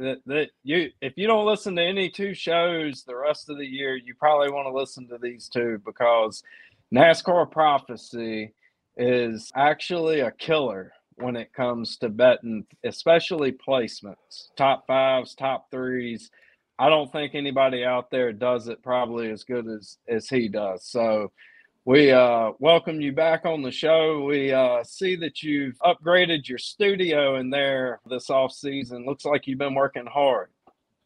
That, that you, if you don't listen to any two shows the rest of the year, you probably want to listen to these two because NASCAR Prophecy is actually a killer when it comes to betting, especially placements, top fives, top threes. I don't think anybody out there does it probably as good as as he does. So we uh, welcome you back on the show. We uh, see that you've upgraded your studio in there this off season. Looks like you've been working hard.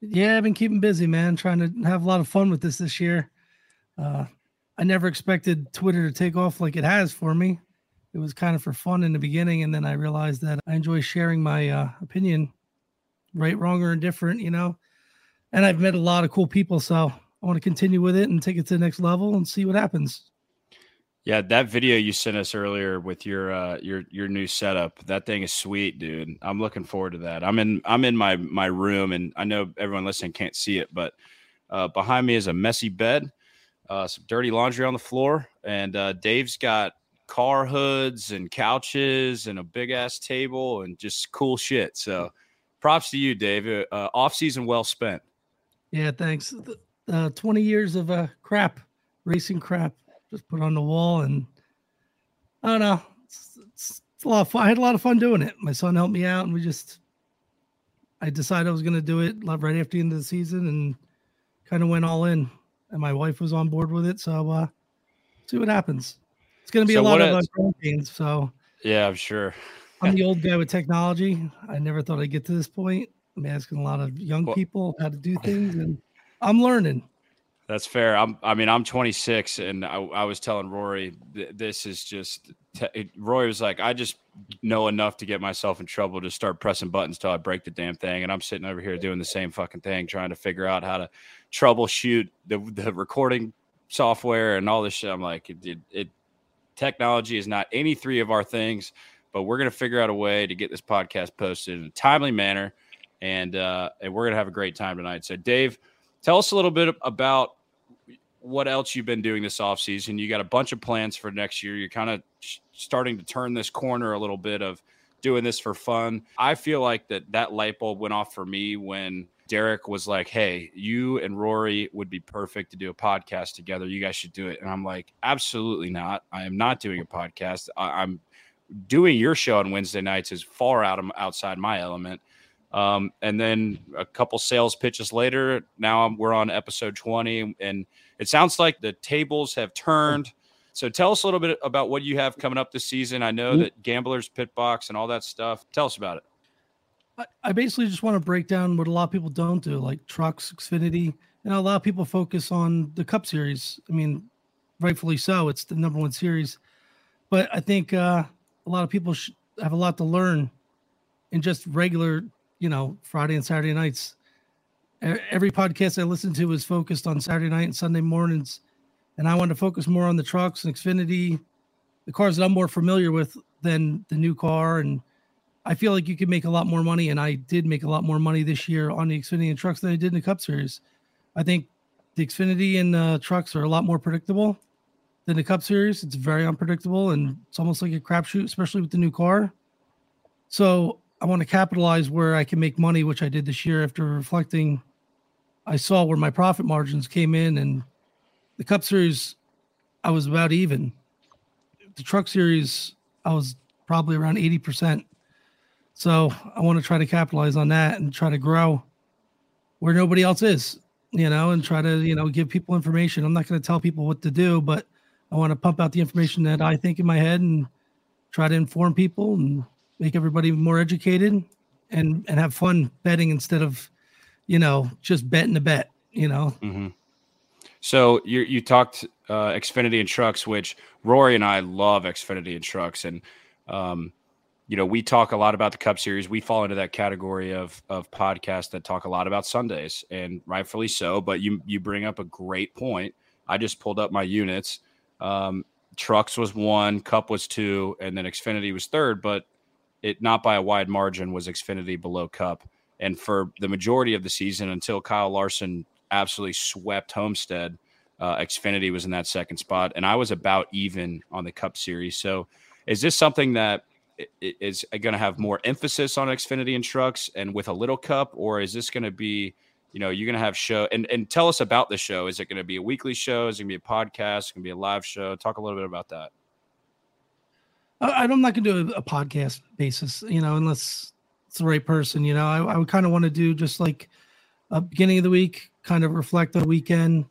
Yeah, I've been keeping busy, man. Trying to have a lot of fun with this this year. Uh, I never expected Twitter to take off like it has for me. It was kind of for fun in the beginning, and then I realized that I enjoy sharing my uh, opinion, right, wrong, or indifferent. You know, and I've met a lot of cool people, so I want to continue with it and take it to the next level and see what happens. Yeah, that video you sent us earlier with your uh your your new setup, that thing is sweet, dude. I'm looking forward to that. I'm in I'm in my my room and I know everyone listening can't see it, but uh behind me is a messy bed, uh some dirty laundry on the floor, and uh Dave's got car hoods and couches and a big ass table and just cool shit. So props to you, Dave. Uh, off season well spent. Yeah, thanks. Uh, 20 years of uh, crap, racing crap just put on the wall and I don't know. It's, it's, a lot of fun. I had a lot of fun doing it. My son helped me out and we just I decided I was going to do it right after the end of the season and kind of went all in. And my wife was on board with it, so uh see what happens. It's going to be So a lot of uh, pains. So Yeah, I'm sure. I'm the old guy with technology. I never thought I'd get to this point. I'm asking a lot of young Well- people how to do things, and I'm learning. That's fair. I'm. I mean, I'm 26, and I, I was telling Rory, th- this is just. Te- it- Rory was like, I just know enough to get myself in trouble to start pressing buttons till I break the damn thing, and I'm sitting over here doing the same fucking thing, trying to figure out how to troubleshoot the the recording software and all this shit. I'm like, it, it, it technology is not any three of our things, but we're gonna figure out a way to get this podcast posted in a timely manner, and uh, and we're gonna have a great time tonight. So, Dave, tell us a little bit about what else you've been doing this offseason. You got a bunch of plans for next year. You're kind of starting to turn this corner a little bit of doing this for fun. I feel like that that light bulb went off for me when Derek was like, "Hey, you and Rory would be perfect to do a podcast together. You guys should do it." And I'm like, "Absolutely not. I am not doing a podcast. I, I'm doing your show on Wednesday nights is far out of outside my element." Um, and then a couple sales pitches later, now I'm, we're on episode 20, and it sounds like the tables have turned. So tell us a little bit about what you have coming up this season. I know that Gamblers Pit Box and all that stuff. Tell us about it. I, basically just want to break down what a lot of people don't do, like trucks, Xfinity. and a lot of people focus on the Cup Series. I mean, rightfully so. It's the number one series, but I think uh, a lot of people have a lot to learn in just regular, you know, Friday and Saturday nights. Every podcast I listen to is focused on Saturday night and Sunday mornings, and I want to focus more on the trucks and Xfinity, the cars that I'm more familiar with than the new car and I feel like you can make a lot more money, and I did make a lot more money this year on the Xfinity and trucks than I did in the Cup Series. I think the Xfinity and uh, trucks are a lot more predictable than the Cup Series. It's very unpredictable, and it's almost like a crapshoot, especially with the new car. So I want to capitalize where I can make money, which I did this year after reflecting. I saw where my profit margins came in, and the Cup Series, I was about even. The Truck Series, I was probably around eighty percent. So I want to try to capitalize on that and try to grow where nobody else is, you know, and try to, you know, give people information. I'm not going to tell people what to do, but I want to pump out the information that I think in my head and try to inform people and make everybody more educated and and have fun betting instead of, you know, just betting the bet, you know. Mm-hmm. So you you talked uh, Xfinity and trucks, which Rory and I love Xfinity and trucks, and um, you know we talk a lot about the Cup Series. We fall into that category of of podcasts that talk a lot about Sundays, and rightfully so. But you you bring up a great point. I just pulled up my units. Um, trucks was one, Cup was two, and then Xfinity was third, but it not by a wide margin was Xfinity below Cup. And for the majority of the season, until Kyle Larson absolutely swept Homestead, uh, Xfinity was in that second spot, and I was about even on the Cup Series. So, is this something that is going to have more emphasis on Xfinity and trucks, and with a little Cup, or is this going to be, you know, you're going to have show and and tell us about the show? Is it going to be a weekly show? Is it going to be a podcast? Going to be a live show? Talk a little bit about that. I'm not going to do a, a podcast basis, you know, unless it's the right person. You know, I, I would kind of want to do just like a beginning of the week, kind of reflect on the weekend,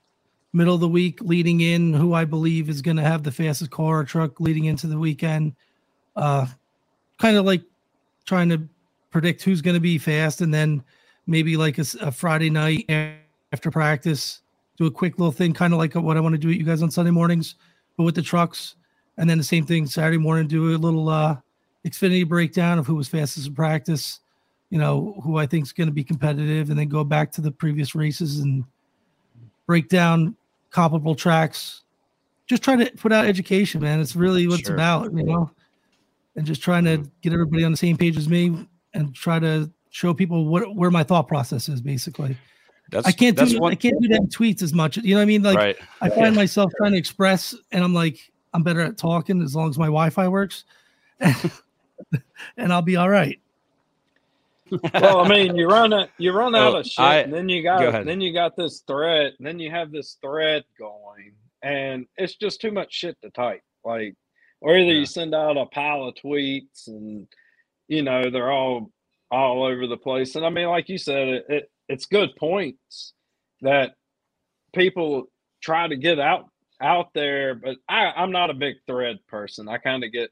middle of the week, leading in who I believe is going to have the fastest car or truck leading into the weekend. Uh, kind of like trying to predict who's going to be fast, and then maybe like a, a, Friday night after practice, do a quick little thing, kind of like what I want to do with you guys on Sunday mornings, but with the trucks. And then the same thing Saturday morning, do a little uh, Xfinity breakdown of who was fastest in practice, you know, who I think is going to be competitive, and then go back to the previous races and break down comparable tracks. Just try to put out education, man. It's really what sure. it's about, you know and just trying to mm-hmm. get everybody on the same page as me and try to show people what where my thought process is basically. That's, I can't do one... I can't do that in tweets as much. You know what I mean? Like right. I find yeah. myself trying to express and I'm like, I'm better at talking as long as my Wi-Fi works. and I'll be all right. well, I mean, you run out, you run out oh, of shit, I, and then you got, go then you got this thread, then you have this thread going, and it's just too much shit to type. Like, or either yeah. you send out a pile of tweets and you know they're all all over the place and i mean like you said it, it it's good points that people try to get out out there but i i'm not a big thread person i kind of get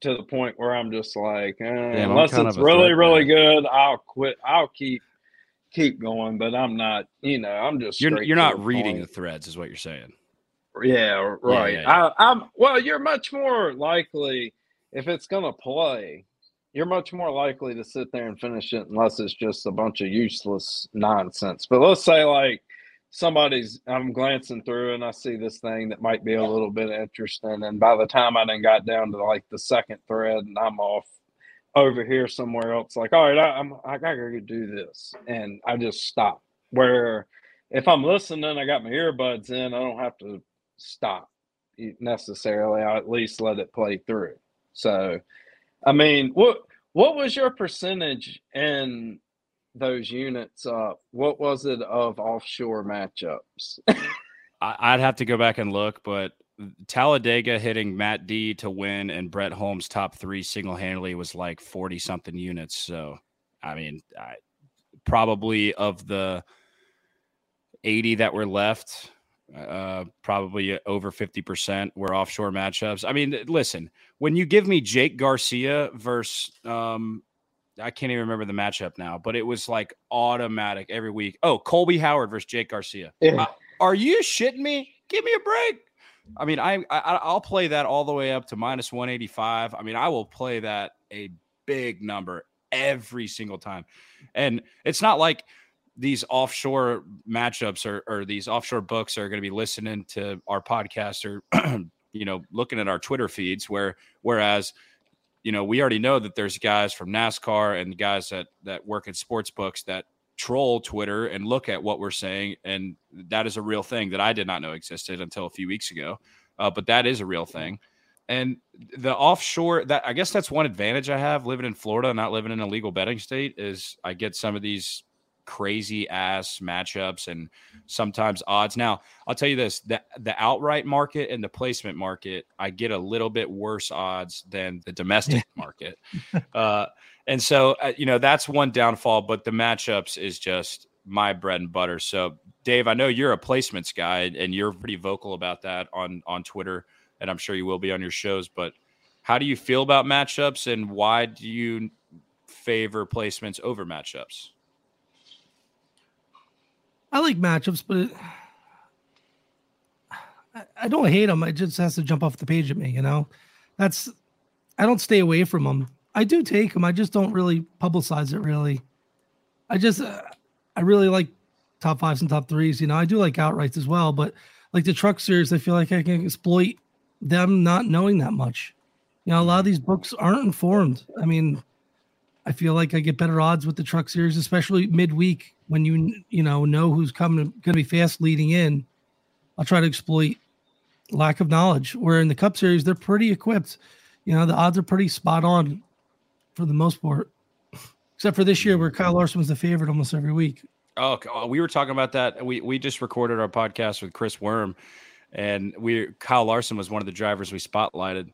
to the point where i'm just like eh, unless it's really really good i'll quit i'll keep keep going but i'm not you know i'm just you're, you're not reading point. the threads is what you're saying yeah, right. Yeah, yeah, yeah. I, am well. You're much more likely if it's gonna play. You're much more likely to sit there and finish it unless it's just a bunch of useless nonsense. But let's say like somebody's I'm glancing through and I see this thing that might be a little bit interesting, and by the time I then got down to like the second thread and I'm off over here somewhere else, like all right, I, I'm I gotta go do this, and I just stop. Where if I'm listening, I got my earbuds in, I don't have to stop necessarily. I at least let it play through. So, I mean, what what was your percentage in those units? Uh, what was it of offshore matchups? I'd have to go back and look, but Talladega hitting Matt D to win and Brett Holmes top three single handedly was like forty something units. So, I mean, I, probably of the eighty that were left, uh, probably over 50% were offshore matchups. I mean, listen, when you give me Jake Garcia versus, um, I can't even remember the matchup now, but it was like automatic every week. Oh, Colby Howard versus Jake Garcia. Yeah. Uh, are you shitting me? Give me a break. I mean, I, I I'll play that all the way up to minus 185. I mean, I will play that a big number every single time. And it's not like these offshore matchups or, or these offshore books are going to be listening to our podcast or you know looking at our twitter feeds where whereas you know we already know that there's guys from nascar and guys that that work in sports books that troll twitter and look at what we're saying and that is a real thing that i did not know existed until a few weeks ago uh, but that is a real thing. And the offshore that i guess that's one advantage i have living in florida not living in a legal betting state is i get some of these crazy ass matchups and sometimes odds. Now, I'll tell you this: the the outright market and the placement market, I get a little bit worse odds than the domestic market. Uh, and so, uh, you know, that's one downfall. But the matchups is just my bread and butter. So, Dave, I know you're a placements guy, and you're pretty vocal about that on on Twitter, and I'm sure you will be on your shows. But how do you feel about matchups, and why do you favor placements over matchups? I like matchups, but I, I don't hate them. It just has to jump off the page at me. You know, that's I don't stay away from them. I do take them. I just don't really publicize it. Really, I just uh, I really like top fives and top threes. You know, I do like outrights as well, but like the truck series, I feel like I can exploit them not knowing that much. You know, a lot of these books aren't informed. I mean, I feel like I get better odds with the truck series, especially midweek when you you know know who's coming going to be fast leading in. I'll try to exploit lack of knowledge. Where in the Cup Series, they're pretty equipped. You know, the odds are pretty spot on for the most part, except for this year where Kyle Larson was the favorite almost every week. Oh. Oh, we were talking about that. We we just recorded our podcast with Chris Worm, and we Kyle Larson was one of the drivers we spotlighted,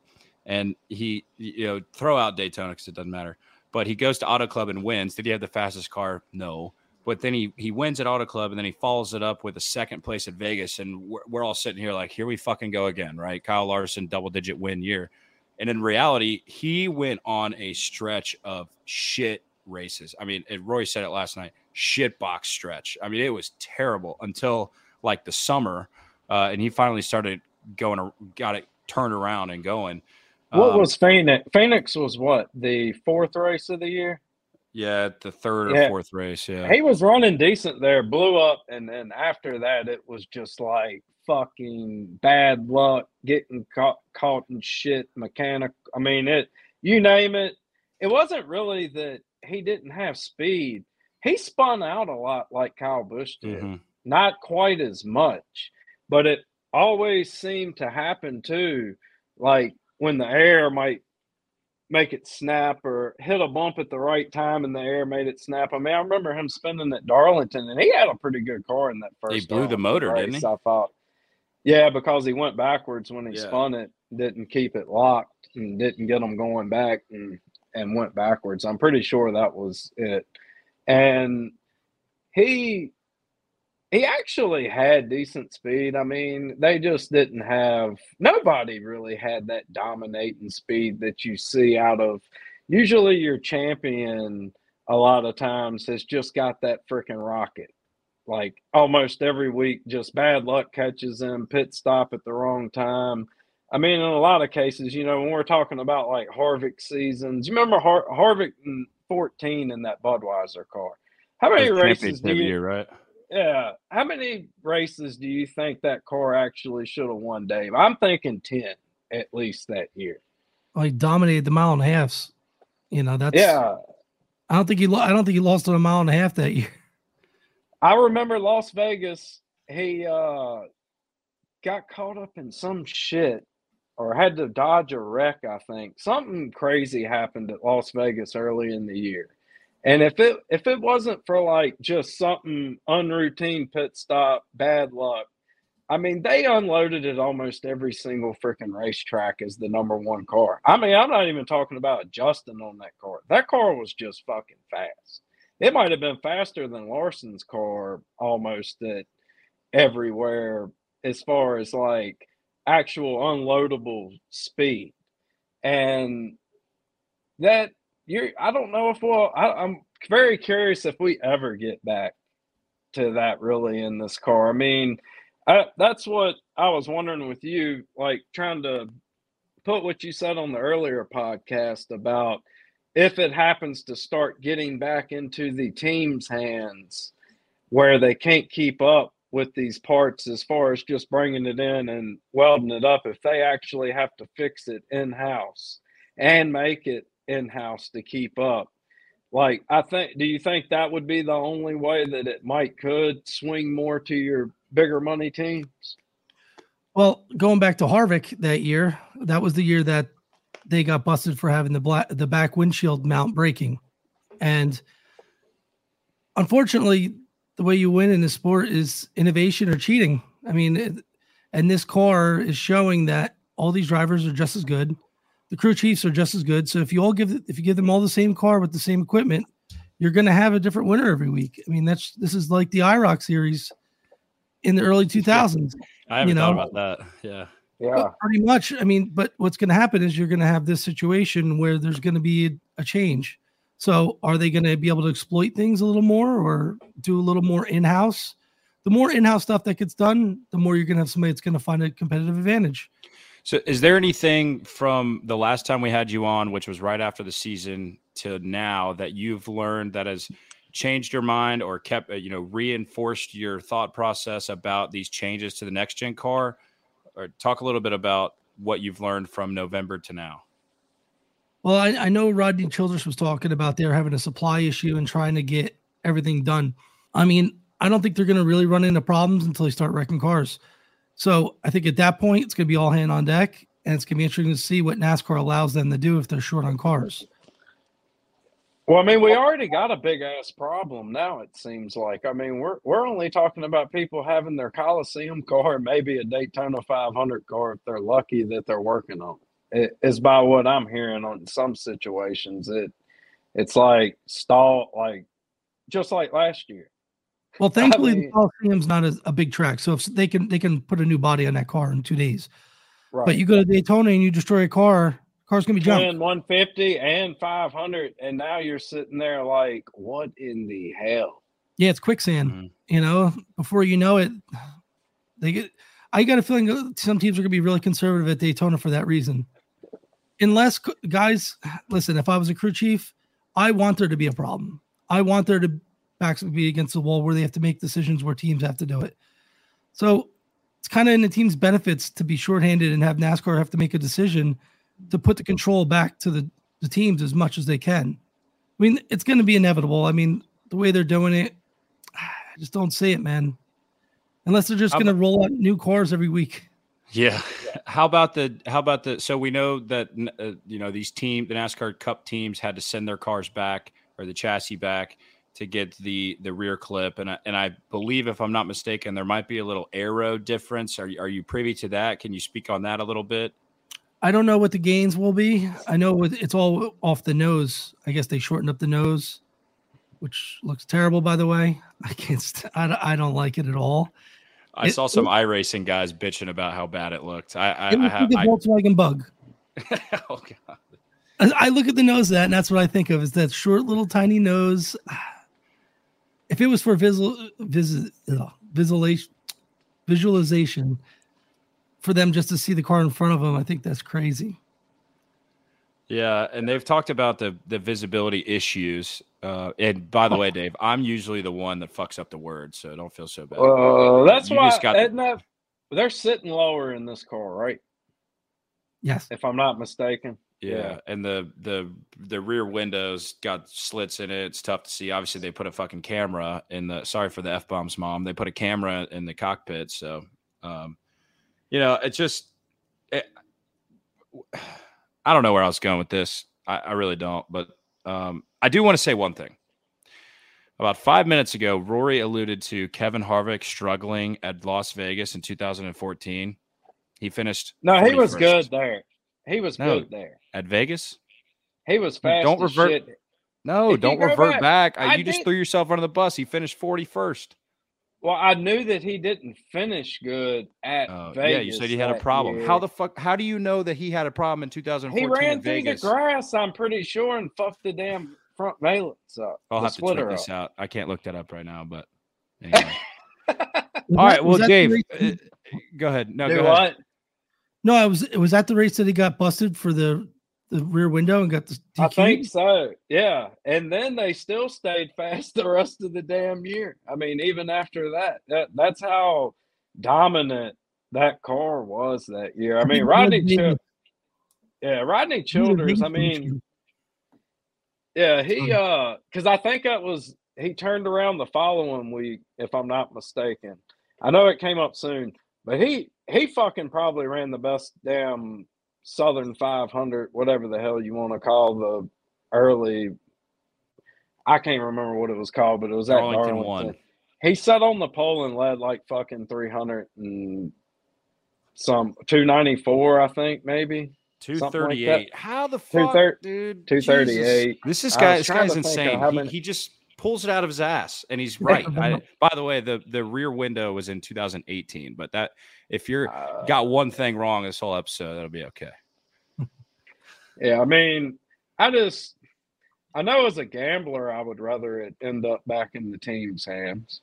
and he you know throw out Daytona because it doesn't matter. But he goes to Auto Club and wins. Did he have the fastest car? No. But then he he wins at Auto Club and then he follows it up with a second place at Vegas. And we're, we're all sitting here like, here we fucking go again, right? Kyle Larson, double digit win year. And in reality, he went on a stretch of shit races. I mean, Roy said it last night shit box stretch. I mean, it was terrible until like the summer. Uh, and he finally started going, got it turned around and going. What um, was Phoenix? Phoenix was what the fourth race of the year. Yeah, the third yeah. or fourth race. Yeah, he was running decent there, blew up, and then after that, it was just like fucking bad luck, getting caught caught in shit, mechanic. I mean, it. You name it. It wasn't really that he didn't have speed. He spun out a lot like Kyle Busch did, mm-hmm. not quite as much, but it always seemed to happen too. Like when the air might make it snap or hit a bump at the right time in the air made it snap. I mean, I remember him spinning at Darlington and he had a pretty good car in that first. He blew the motor, race, didn't he? I thought. Yeah, because he went backwards when he yeah. spun it, didn't keep it locked and didn't get him going back and and went backwards. I'm pretty sure that was it. And he he actually had decent speed. I mean, they just didn't have nobody really had that dominating speed that you see out of usually your champion a lot of times has just got that freaking rocket. Like almost every week, just bad luck catches them, pit stop at the wrong time. I mean, in a lot of cases, you know, when we're talking about like Harvick seasons, you remember Har- Harvick in 14 in that Budweiser car? How many races do you, year, right? Yeah. How many races do you think that car actually should have won, Dave? I'm thinking 10 at least that year. Well, he dominated the mile and a half. You know, that's yeah. I don't think he. I don't think he lost on a mile and a half that year. I remember Las Vegas. He uh, got caught up in some shit or had to dodge a wreck. I think something crazy happened at Las Vegas early in the year, and if it if it wasn't for like just something unroutine pit stop, bad luck, I mean they unloaded it almost every single freaking racetrack as the number one car. I mean I'm not even talking about Justin on that car. That car was just fucking fast. It might have been faster than Larson's car almost at everywhere as far as like actual unloadable speed, and that you're I don't know if we'll I, am very curious if we ever get back to that really in this car. I mean, I, that's what I was wondering with you, like trying to put what you said on the earlier podcast about if it happens to start getting back into the team's hands where they can't keep up with these parts as far as just bringing it in and welding it up if they actually have to fix it in house and make it in house to keep up. Like, I think, do you think that would be the only way that it might could swing more to your bigger money teams? Well, going back to Harvick that year, that was the year that they got busted for having the black the back windshield mount breaking, and unfortunately, the way you win in the sport is innovation or cheating. I mean, and this car is showing that all these drivers are just as good the crew chiefs are just as good. So if you all give if you give them all the same car with the same equipment, you're going to have a different winner every week. I mean, that's this is like the IROC series in the early 2000s. I haven't you know? thought about that. Yeah. Yeah. pretty much. I mean, but what's going to happen is you're going to have this situation where there's going to be a, a change. So are they going to be able to exploit things a little more or do a little more in-house? The more in-house stuff that gets done, the more you're going to have somebody that's going to find a competitive advantage. So, is there anything from the last time we had you on, which was right after the season, to now that you've learned that has changed your mind or kept uh, you know reinforced your thought process about these changes to the next gen car? Or talk a little bit about what you've learned from November to now. Well, I, I know Rodney Childers was talking about they're having a supply issue and trying to get everything done. I mean, I don't think they're going to really run into problems until they start wrecking cars. So I think at that point, it's going to be all hand on deck, and it's going to be interesting to see what NASCAR allows them to do if they're short on cars. Well, I mean, we already got a big ass problem now. It seems like. I mean, we're we're only talking about people having their Coliseum car, maybe a Daytona 500 car, if they're lucky that they're working on. It is by what I'm hearing on some situations. It it's like stall, like just like last year. Well, thankfully, mean- the Coliseum's not a, a big track, so if they can they can put a new body on that car in two days. Right. But you go to Daytona and you destroy a car, car's gonna be jumped. and 150 and 500, and now you're sitting there like, what in the hell? Yeah, it's quicksand. Mhm. You know, before you know it, they get. I got a feeling that some teams are going to be really conservative at Daytona for that reason. Unless guys, listen, if I was a crew chief, I want there to be a problem. I want there to backs be against the wall where they have to make decisions where teams have to do it. So it's kind of in the team's benefits to be shorthanded and have NASCAR have to make a decision to put the control back to the, the teams as much as they can. I mean, it's going to be inevitable. I mean, the way they're doing it, I just don't see it, man. Unless they're just going to roll out new cars every week. Yeah. How about the how about the so we know that uh, you know these team the NASCAR Cup teams had to send their cars back or the chassis back to get the the rear clip and I, and I believe if I'm not mistaken there might be a little aero difference. Are you, are you privy to that? Can you speak on that a little bit? I don't know what the gains will be. I know it's all off the nose. I guess they shortened up the nose, which looks terrible, by the way. I can't. St- I, don't- I don't like it at all. I It- saw some iRacing guys bitching about how bad it looked. I I, It I have like a I, Volkswagen Bug. oh God. I I look at the nose of that, and that's what I think of is that short little tiny nose. If it was for visual vis, ugh, visualization, visualization, for them just to see the car in front of them, I think that's crazy. Yeah, and they've talked about the the visibility issues. Uh, and by the way, Dave, I'm usually the one that fucks up the word, so don't feel so bad. Uh, that's You why just got- isn't that- they're sitting lower in this car, right? Yes. If I'm not mistaken. Yeah. yeah. and the the the rear windows got slits in it. It's tough to see. Obviously, they put a fucking camera in the. Sorry for the f bombs, mom. They put a camera in the cockpit, so um, you know, it's just. It, I don't know where I was going with this. I, I really don't, but um, I do want to say one thing. About five minutes ago, Rory alluded to Kevin Harvick struggling at Las Vegas in 2014. He finished. No, he was good there. He was No. good there. at Vegas. He was fast. Don't revert- shit. No, If don't revert back. I- I you just threw yourself under the bus. He finished 41st. Well, I knew that he didn't finish good at Oh, Vegas. yeah, you said he had a problem. year. How the fuck? How do you know that he had a problem in 2014 he ran through Vegas? the grass? I'm pretty sure and fucked the damn front valence up. I'll have to tweet splitter this out. I can't look that up right now, but anyway. All right. Well, Dave, uh, go ahead. No, Do go ahead. No, I was. It was at the race that he got busted for the the rear window and got the. I DQ'd? think so. Yeah. And then they still stayed fast the rest of the damn year. I mean, even after that, that that's how dominant that car was that year. I mean, Rodney, Rodney- Chil- yeah, Rodney Childers. I mean, yeah, he uh, because I think that was he turned around the following week, if I'm not mistaken. I know it came up soon, but he he fucking probably ran the best damn Southern 500, whatever the hell you want to call the early. I can't remember what it was called, but it was at Darlington Darlington. won. He sat on the pole and led like fucking 300 and some 294, I think, maybe. Two Something like How the fuck, 230 dude? 238. Jesus. This is guy. This guy's to think of insane. how He, many- he just pulls it out of his ass, and he's right. I, by the way, the the rear window was in 2018, but that if you're Uh, got one thing wrong this whole episode, that'll be okay. Yeah, I mean, I just, I know as a gambler, I would rather it end up back in the team's hands.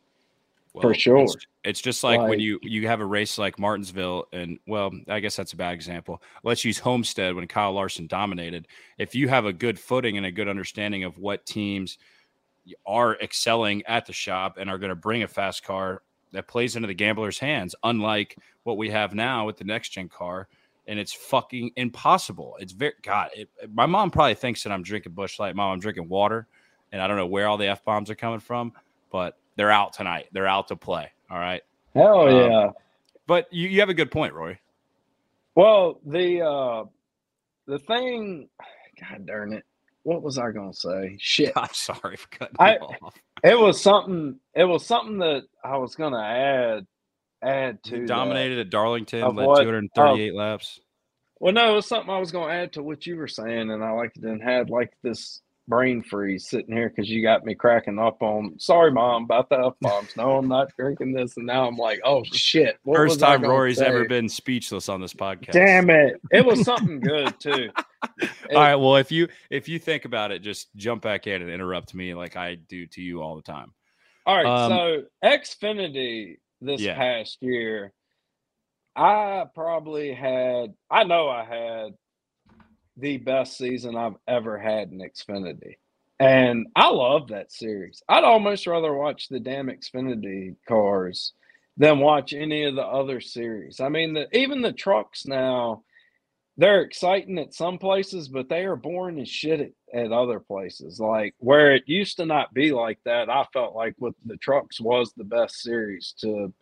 For sure. It's, just like, when you you have a race like Martinsville, and well, I guess that's a bad example. Let's use Homestead when Kyle Larson dominated. If you have a good footing and a good understanding of what teams are excelling at the shop and are going to bring a fast car that plays into the gambler's hands, unlike what we have now with the next gen car. And it's fucking impossible. It's very God. It, my mom probably thinks that I'm drinking Busch Light. Mom, I'm drinking water, and I don't know where all the f bombs are coming from, but they're out tonight. They're out to play. All right. Hell Um, yeah. But you, you have a good point, Roy. Well, the uh the thing God darn it. What was I gonna say? Shit. I'm sorry for cutting I- you off. It was something it was something that I was gonna add add to You that. dominated at Darlington, Of led what? 238 laps. Well, no, it was something I was going to add to what you were saying, and I like then had like this brain freeze sitting here because you got me cracking up on. Sorry, mom, about the f bombs. No, I'm not drinking this, and now I'm like, oh shit. First time Rory's say? ever been speechless on this podcast. Damn it! It was something good too. All right. Well, if you if you think about it, just jump back in and interrupt me like I do to you all the time. All right, Um, so Xfinity this Yeah. past year, I probably had, I know I had the best season I've ever had in Xfinity. And I love that series. I'd almost rather watch the damn Xfinity cars than watch any of the other series. I mean, the, even the trucks now, they're exciting at some places, but they are boring as shit at, at other places. Like where it used to not be like that, I felt like with the trucks was the best series to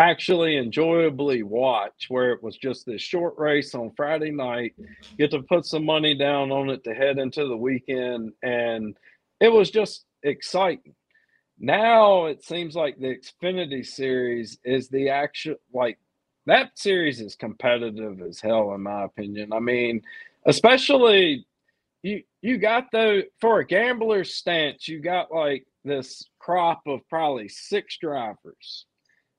actually enjoyably watch, where it was just this short race on Friday night, get to put some money down on it to head into the weekend, and it was just exciting. Now it seems like the Xfinity series is the actual like that series is competitive as hell in my opinion. I mean, especially you you got the for a gambler's stance, you got like this crop of probably six drivers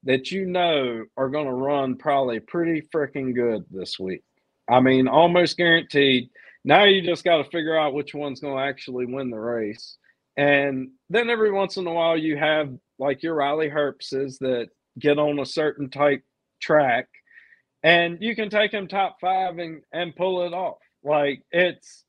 that you know are going to run probably pretty freaking good this week. I mean, almost guaranteed. Now you just got to figure out which one's going to actually win the race. And then every once in a while, you have like your Riley Herbsts that get on a certain type track, and you can take him top five and and pull it off. Like it's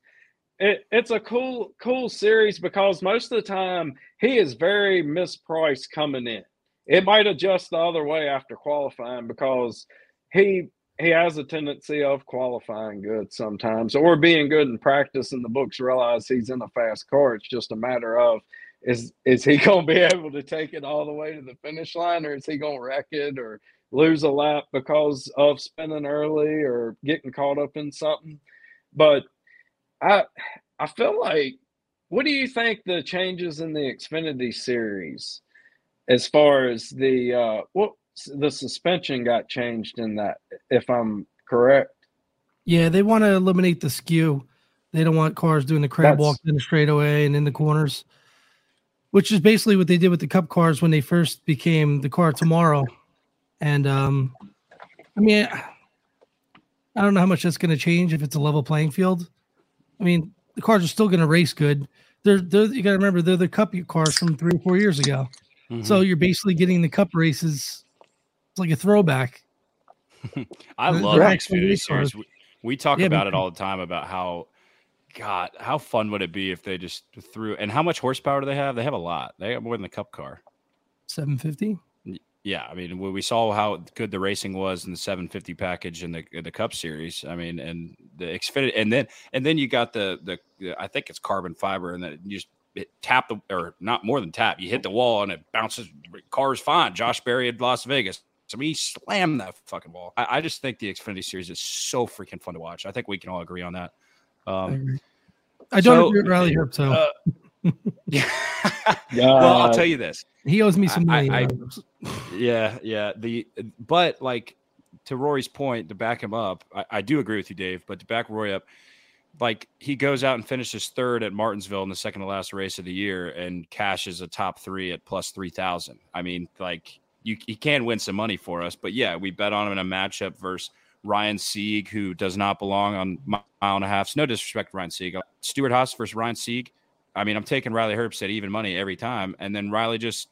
it, it's a cool cool series because most of the time he is very mispriced coming in. It might adjust the other way after qualifying because he he has a tendency of qualifying good sometimes or being good in practice and the books realize he's in a fast car. It's just a matter of is is he gonna be able to take it all the way to the finish line or is he gonna wreck it or lose a lap because of spinning early or getting caught up in something? But I I feel like what do you think the changes in the Xfinity series as far as the uh what the suspension got changed in that if I'm correct? Yeah, they want to eliminate the skew. They don't want cars doing the crab That's- walk in the straightaway and in the corners, which is basically what they did with the cup cars when they first became the car tomorrow. And um, I mean, I don't know how much that's going to change if it's a level playing field. I mean, the cars are still going to race good. They're, they're you got to remember they're the cup cars from three or four years ago. So Mm-hmm. you're basically getting the cup races. It's like a throwback. I They're- love the Xfinity series. We, we talk Yeah, about it all the time about how, God, how fun would it be if they just threw and how much horsepower do they have? They have a lot. They have more than the Cup car. 750. Yeah, I mean, we we saw how good the racing was in the 750 package in the in the Cup Series. I mean, and the Xfinity, and then and then you got the the, the I think it's carbon fiber, and then you just tap the or not more than tap. You hit the wall and it bounces. Car's fine. Josh Berry at Las Vegas. I mean, he slammed that fucking ball. I, I just think the Xfinity Series is so freaking fun to watch. I think we can all agree on that. I Um, agree. I don't so- agree with Riley Herb, so uh, yeah. well, I'll tell you this. he owes me some money. I- Riley Yeah, yeah. The but like to Rory's point, to back him up, I, I do agree with you, Dave. But to back Roy up, like he goes out and finishes third at Martinsville in the second to last race of the year and cashes a top three at plus three thousand. I mean, like you he can win some money for us. But yeah, we bet on him in a matchup versus Ryan Sieg, who does not belong on mile and a half. No disrespect to Ryan Sieg. Stewart-Haas versus Ryan Sieg. I mean, I'm taking Riley Herbst at even money every time, and then Riley just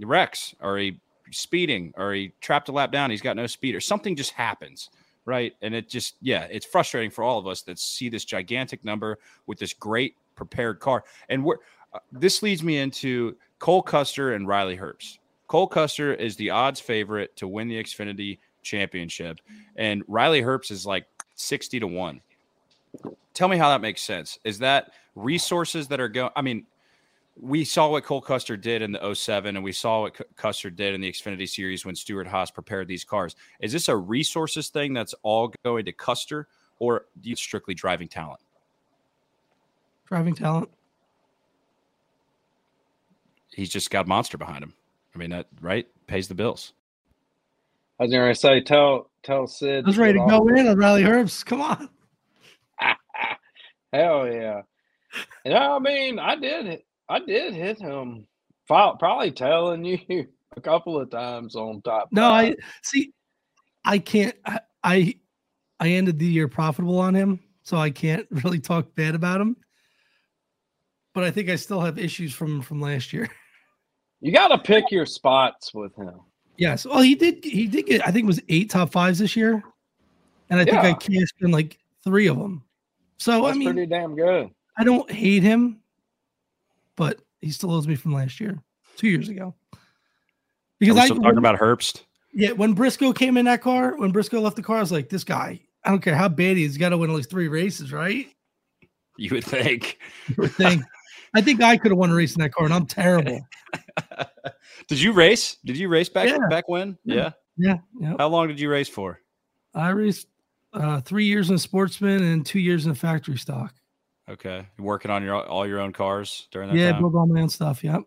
wrecks or he speeding or he trapped a lap down. He's got no speed or something just happens, right? And it just yeah, it's frustrating for all of us that see this gigantic number with this great prepared car. And we're uh, this leads me into Cole Custer and Riley Herbst. Cole Custer is the odds favorite to win the Xfinity championship, and Riley Herbst is like 60 to 1. Tell me how that makes sense. Is that resources that are going? I mean, we saw what Cole Custer did in the 07 and we saw what Custer did in the Xfinity series when Stewart-Haas prepared these cars. Is this a resources thing that's all going to Custer or do you strictly driving talent? Driving talent. He's just got monster behind him. I mean, that right pays the bills. I was going to say, tell tell Sid. I was ready to go in on Riley Herbst. Come on. Hell yeah. And I mean, I did I did hit him. Probably telling you a couple of times on top. No, five. I see. I can't. I, I I ended the year profitable on him, so I can't really talk bad about him. But I think I still have issues from from last year. You got to pick your spots with him. Yes. Well, he did. He did get. I think it was eight top fives this year, and I think I cashed in like three of them. So That's I mean, pretty damn good. I don't hate him, but he still owes me from last year, two years ago. Because I talking about Herbst. Yeah, when Briscoe came in that car, when Briscoe left the car, I was like, this guy. I don't care how bad he is, he's got to win at least three races, right? You would think. You would think. I think I could have won a race in that car, and I'm terrible. did you race? Did you race back yeah. back when? Yeah. yeah. Yeah. How long did you race for? I raced uh, three years in sportsman and two years in factory stock. Okay, You're working on your all your own cars during that. Yeah, time? build all my own stuff. Yep.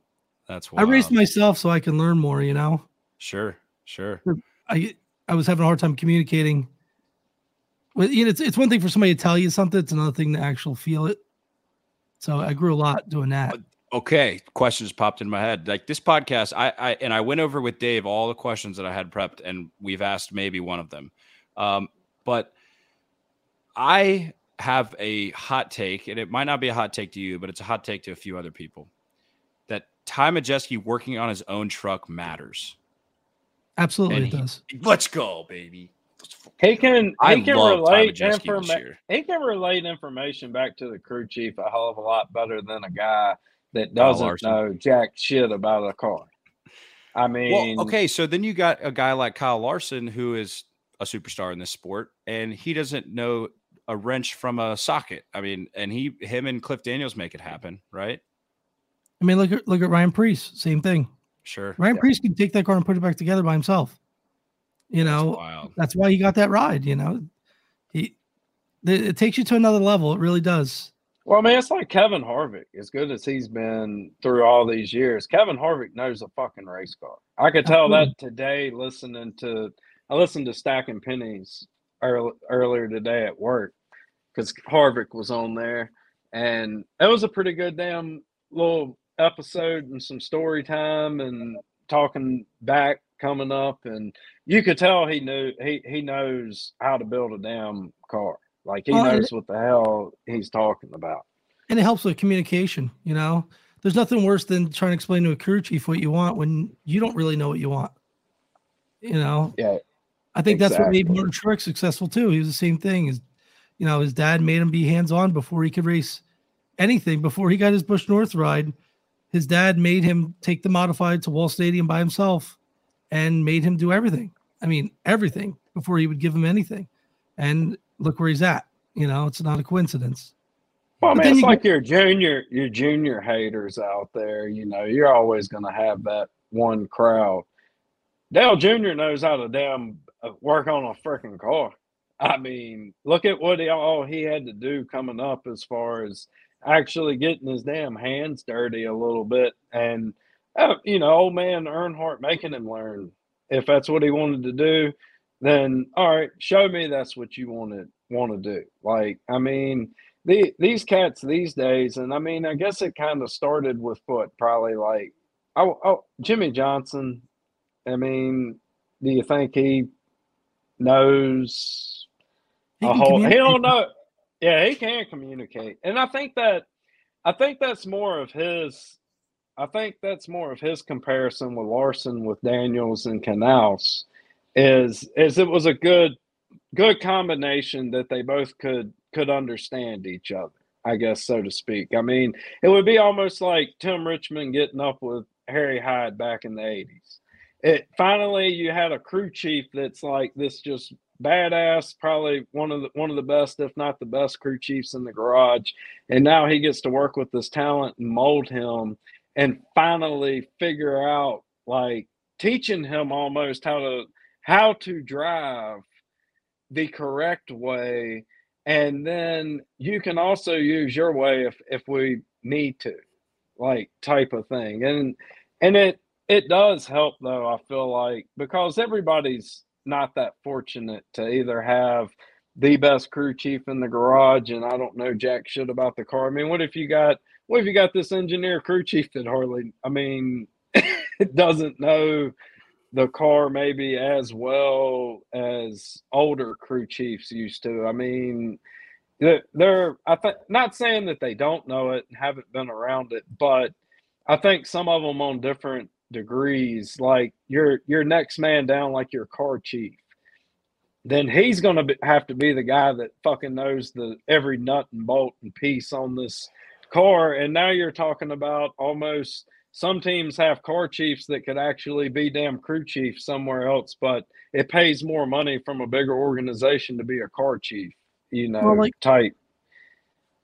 That's wild. I raced myself so I can learn more. You know. Sure, sure. I I was having a hard time communicating. With you know, it's it's one thing for somebody to tell you something; it's another thing to actually feel it. So I grew a lot doing that. Okay, questions popped in my head. Like this podcast, I, I and I went over with Dave all the questions that I had prepped, and we've asked maybe one of them. Um, but I have a hot take, and it might not be a hot take to you, but it's a hot take to a few other people. That Ty Majeski working on his own truck matters. Absolutely, and it he, does. Let's go, baby. He can he I can relate information. He can relate information back to the crew chief a hell of a lot better than a guy that doesn't know jack shit about a car. I mean, well, okay, so then you got a guy like Kyle Larson who is a superstar in this sport, and he doesn't know a wrench from a socket. I mean, and he, him, and Cliff Daniels make it happen, right? I mean, look at look at Ryan Preece, same thing. Sure, Ryan yeah. Preece can take that car and put it back together by himself. You know, that's, that's why he got that ride. You know, he it takes you to another level. It really does. Well, I mean, it's like Kevin Harvick. As good as he's been through all these years, Kevin Harvick knows a fucking race car. I could tell that today listening to I listened to Stacking Pennies early, earlier today at work because Harvick was on there, and it was a pretty good damn little episode and some story time and talking back coming up, and you could tell he knew he he knows how to build a damn car. Like he knows what the hell he's talking about. And it helps with communication. You know, there's nothing worse than trying to explain to a crew chief what you want when you don't really know what you want. You know. Yeah. I think exactly. that's what made Martin Truex successful too. He was the same thing. His, you know, his dad made him be hands on before he could race anything. Before he got his Busch North ride, his dad made him take the modified to Wall Stadium by himself and made him do everything. I mean, everything before he would give him anything. And look where he's at. You know, it's not a coincidence. Well, man, it's you like get, your junior, your junior haters out there. You know, you're always going to have that one crowd. Dale Jr. knows how to damn work on a freaking car. I mean, look at what he all he had to do coming up as far as actually getting his damn hands dirty a little bit and uh, you know, old man Earnhardt making him learn. If that's what he wanted to do, then all right, show me that's what you want to want to do. Like, I mean, the these cats these days, and I mean, I guess it kind of started with what probably like, oh, oh, Jimmie Johnson. I mean, do you think he knows he a whole? He don't know. Yeah, he can communicate, and I think that I think that's more of his I think that's more of his comparison with Larson with Daniels and Knaus is is it was a good good combination that they both could could understand each other. I guess so to speak. I mean, it would be almost like Tim Richmond getting up with Harry Hyde back in the '80s. It finally you had a crew chief that's like this just badass, probably one of the one of the best, if not the best, crew chiefs in the garage. And now he gets to work with this talent and mold him, and finally figure out like teaching him almost how to how to drive the correct way and then you can also use your way if if we need to like type of thing and and it it does help though i feel like because everybody's not that fortunate to either have the best crew chief in the garage and i don't know jack shit about the car i mean what if you got what if you got this engineer crew chief that hardly i mean doesn't know the car maybe as well as older crew chiefs used to. I mean, they're, I think not saying that they don't know it and haven't been around it, but I think some of them on different degrees. Like your your next man down, like your car chief, then he's going to have to be the guy that fucking knows the every nut and bolt and piece on this car. And now you're talking about almost some teams have car chiefs that could actually be damn crew chief somewhere else, but it pays more money from a bigger organization to be a car chief, you know, well, like, type.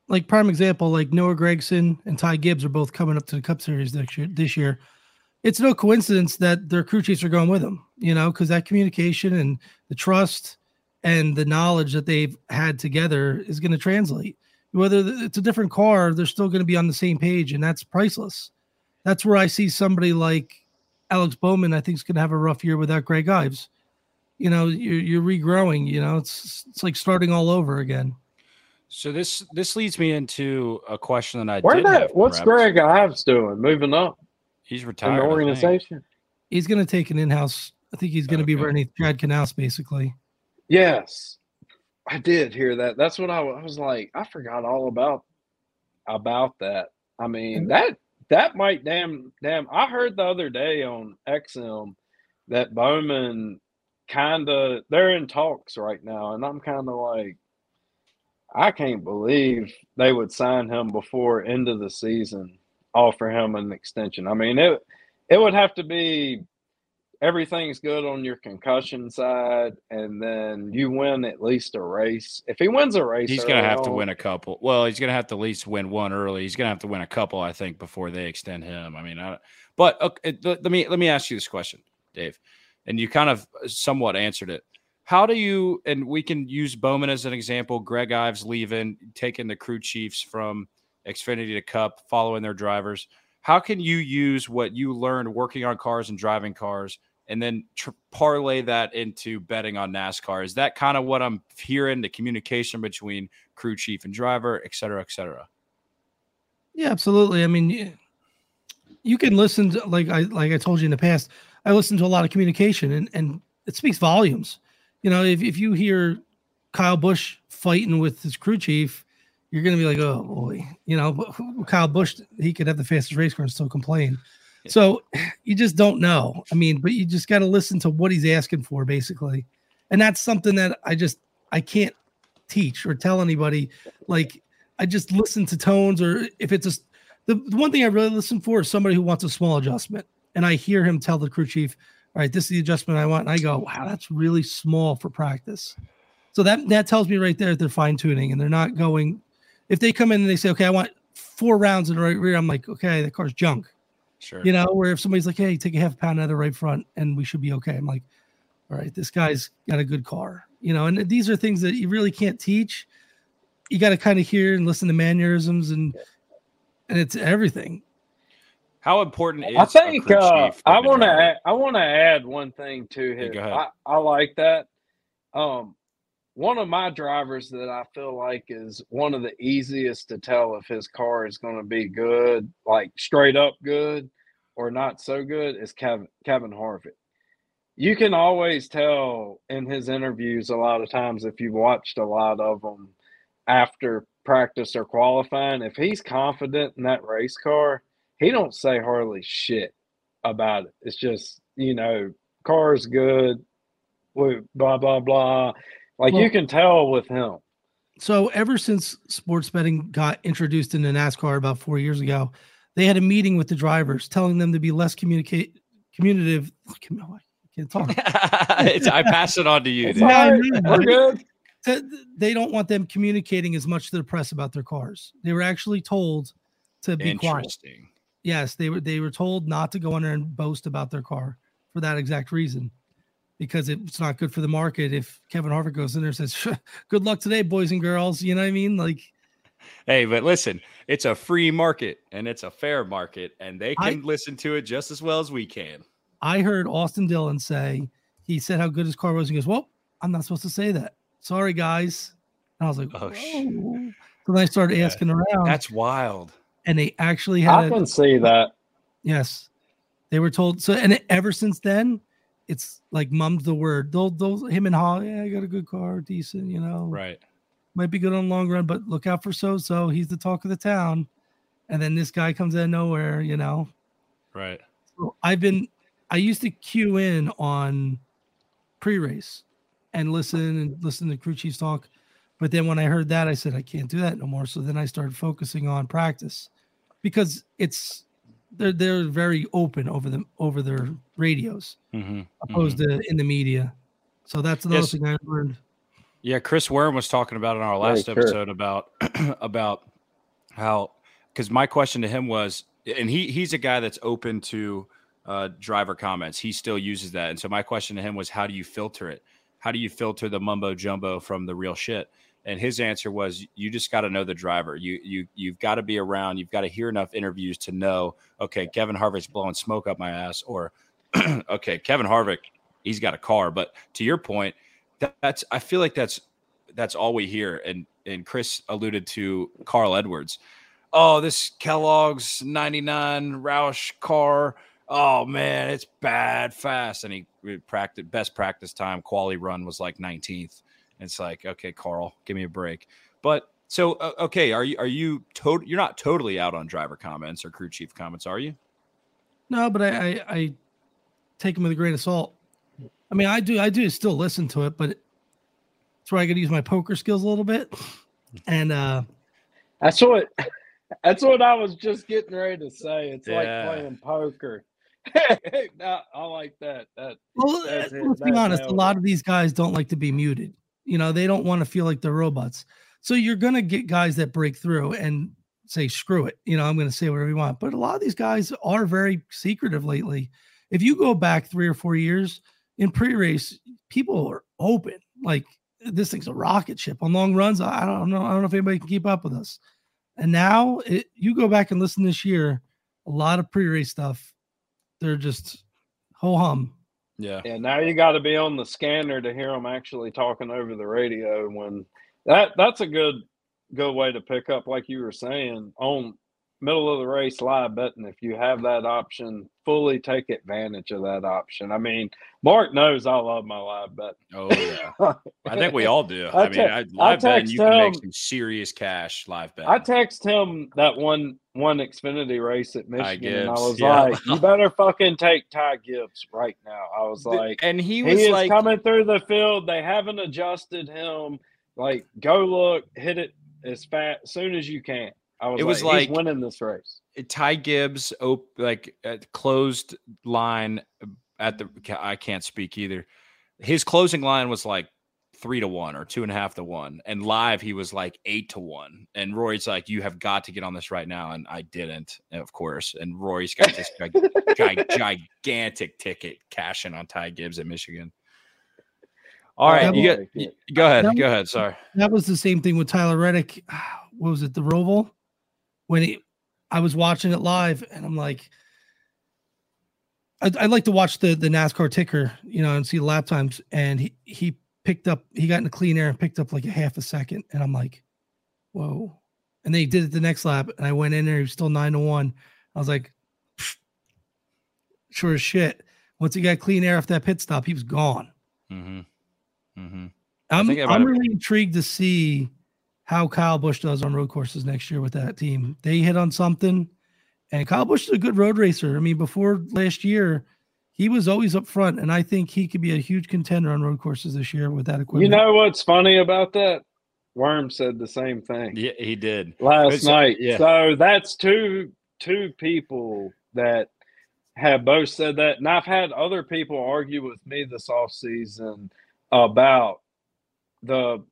Like prime example, like Noah Gragson and Ty Gibbs are both coming up to the Cup Series next year. This year, it's no coincidence that their crew chiefs are going with them, you know, because that communication and the trust and the knowledge that they've had together is going to translate. Whether it's a different car, they're still going to be on the same page, and that's priceless that's where I see somebody like Alex Bowman. I think is going to have a rough year without Greg Ives. You know, you're, you're regrowing. You know, it's it's like starting all over again. So this this leads me into a question that I Where did. That, what's Greg Ives doing? Moving up? He's retired. In the organization. He's going to take an in-house. I think he's going to okay. be running Brad Knaus, basically. Yes, I did hear that. That's what I, I was like. I forgot all about about that. I mean, mm-hmm. that that might damn damn. I heard the other day on XM that Bowman kind of they're in talks right now, and I'm kind of like, I can't believe they would sign him before end of the season, offer him an extension. I mean it it would have to be everything's good on your concussion side, and then you win at least a race. If he wins a race, he's going to have on, to win a couple. Well, he's going to have to at least win one early. He's going to have to win a couple, I think, before they extend him. I mean, I, but uh, uh, okay, let me let me ask you this question, Dave, and you kind of uh, somewhat answered it. How do you and we can use Bowman as an example? Greg Ives leaving, taking the crew chiefs from Xfinity to Cup, following their drivers. How can you use what you learned working on cars and driving cars and then tr- parlay that into betting on NASCAR. Is that kind of what I'm hearing? The communication between crew chief and driver, et cetera, et cetera. Yeah, absolutely. I mean, you can listen to like I like I told you in the past. I listen to a lot of communication, and and it speaks volumes. You know, if if you hear Kyle Busch fighting with his crew chief, you're going to be like, oh boy, you know, Kyle Busch, he could have the fastest race car and still complain. So you just don't know. I mean, but you just got to listen to what he's asking for, basically. And that's something that I just I can't teach or tell anybody. Like I just listen to tones, or if it's a the, the one thing I really listen for is somebody who wants a small adjustment, and I hear him tell the crew chief, "All right, this is the adjustment I want," and I go, "Wow, that's really small for practice." So that that tells me right there that they're fine tuning and they're not going. If they come in and they say, "Okay, I want four rounds in the right rear," I'm like, "Okay, the car's junk." Sure. You know, where if somebody's like, hey, take a half pound out of the right front and we should be okay. I'm like, all right, this guy's got a good car. You know, and these are things that you really can't teach. You got to kind of hear and listen to mannerisms and and it's everything. How important is I think uh, I want to I want to add one thing to his. I, I like that. Um, one of my drivers that I feel like is one of the easiest to tell if his car is going to be good, like straight up good or not so good, is Kevin, Kevin Harvick. You can always tell in his interviews a lot of times if you've watched a lot of them after practice or qualifying, if he's confident in that race car, he don't say hardly shit about it. It's just, you know, car's good, blah, blah, blah like well, you can tell with him. So ever since sports betting got introduced into NASCAR about four years ago, they had a meeting with the drivers, telling them to be less communicate communicative. I can't talk. I pass it on to you. It's dude. Yeah, I all right. know, We're good. They don't want them communicating as much to the press about their cars. They were actually told to be quiet. Interesting. Yes, they were they were told not to go in there and boast about their car for that exact reason. Because it's not good for the market if Kevin Harvick goes in there and says, "Good luck today, boys and girls." You know what I mean? Like, Hey, but listen, it's a free market and it's a fair market, and they I- can listen to it just as well as we can. I heard Austin Dillon say he said how good his car was. He goes, "Well, I'm not supposed to say that. Sorry, guys." And I was like, Oh, "Oh." sh- So then I started Yeah, asking around, That's wild. and they actually had. I had a, can see that. yes, they were told. So and ever since then, it's like mum's the word. They'll they'll him and Hall, yeah, I got a good car, decent, you know, Right. might be good on the long run, but look out for so so. He's the talk of the town, and then this guy comes out of nowhere, you know. Right. So I've been I used to queue in on pre-race and listen and listen to crew chiefs talk. But then when I heard that, I said I can't do that no more. So then I started focusing on practice because it's they're they're very open over them over their radios hmm opposed to in the media. So that's another Yes. thing I learned. Yeah, Chris Worm was talking about in our last true. episode about about how because my question to him was, and he he's a guy that's open to uh, driver comments. He still uses that, and so my question to him was, how do you filter it? How do you filter the mumbo jumbo from the real shit? And his answer was, you just got to know the driver. You you you've got to be around. You've got to hear enough interviews to know, okay, Kevin Harvick's blowing smoke up my ass, or okay, Kevin Harvick, he's got a car. But to your point, that, that's I feel like that's that's all we hear. And and Chris alluded to Carl Edwards. Oh, this Kellogg's 99 Roush car. Oh man, it's bad fast. And he practiced best practice time, quality run was like 19th. It's like, okay, Carl, give me a break. But so uh, okay, are you are you total you're not totally out on driver comments or crew chief comments, are you? No, but I, I I take them with a grain of salt. I mean, I do I do still listen to it, but it's where I got to use my poker skills a little bit. And uh That's what. That's what I was just getting ready to say. It's Yeah. like playing poker. No, I like that. That well, That's let's be That's honest, a lot of these guys don't like to be muted. You know, they don't want to feel like they're robots. So you're gonna get guys that break through and say, screw it. You know, I'm gonna say whatever you want. But a lot of these guys are very secretive lately. If you go back three or four years in pre-race, people are open. Like this thing's a rocket ship on long runs. I don't know. I don't know if anybody can keep up with us. And now it, you go back and listen this year, a lot of pre-race stuff. They're just ho hum. Yeah. yeah. Now you got to be on the scanner to hear them actually talking over the radio. When that that's a good good way to pick up, like you were saying, on middle of the race live betting. If you have that option, fully take advantage of that option. I mean, Mark knows I love my live bet. Oh yeah. I think we all do. I, I mean, te- I, I live betting, text you can make some serious cash live betting. I text him that one one Xfinity race at Michigan, and I was yeah. like, "You better fucking take Ty Gibbs right now." I was like, and he "He was is like, coming through the field. They haven't adjusted him. Like, go look, hit it as fast as soon as you can." I was It was like, like- "He's winning this race." Uh, Ty Gibbs, op- like at closed line uh, at the. I can't speak either. His closing line was like three to one or two and a half to one, and live he was like eight to one. And Rory's like, "You have got to get on this right now," and I didn't, of course. And Rory's got this gig- gig- gigantic ticket cashing on Ty Gibbs at Michigan. All right, you Oh, get. Go ahead. That Go ahead. Sorry. That was the same thing with Tyler Reddick. What was it, the Roval? When he, I was watching it live, and I'm like, I, I like to watch the the NASCAR ticker, you know, and see the lap times. And he he picked up, he got into clean air and picked up like a half a second, and I'm like, whoa. And then he did it the next lap, and I went in there, he was still nine to one. I was like, sure as shit. Once he got clean air off that pit stop, he was gone. Mm-hmm. Mm-hmm. I'm think it might I'm really intrigued to see how Kyle Busch does on road courses next year with that team. They hit on something, and Kyle Busch is a good road racer. I mean, before last year, he was always up front, and I think he could be a huge contender on road courses this year with that equipment. You know what's funny about that? Worm said the same thing Yeah, he did. last It's- night. yeah. So that's two two people that have both said that, and I've had other people argue with me this off season about the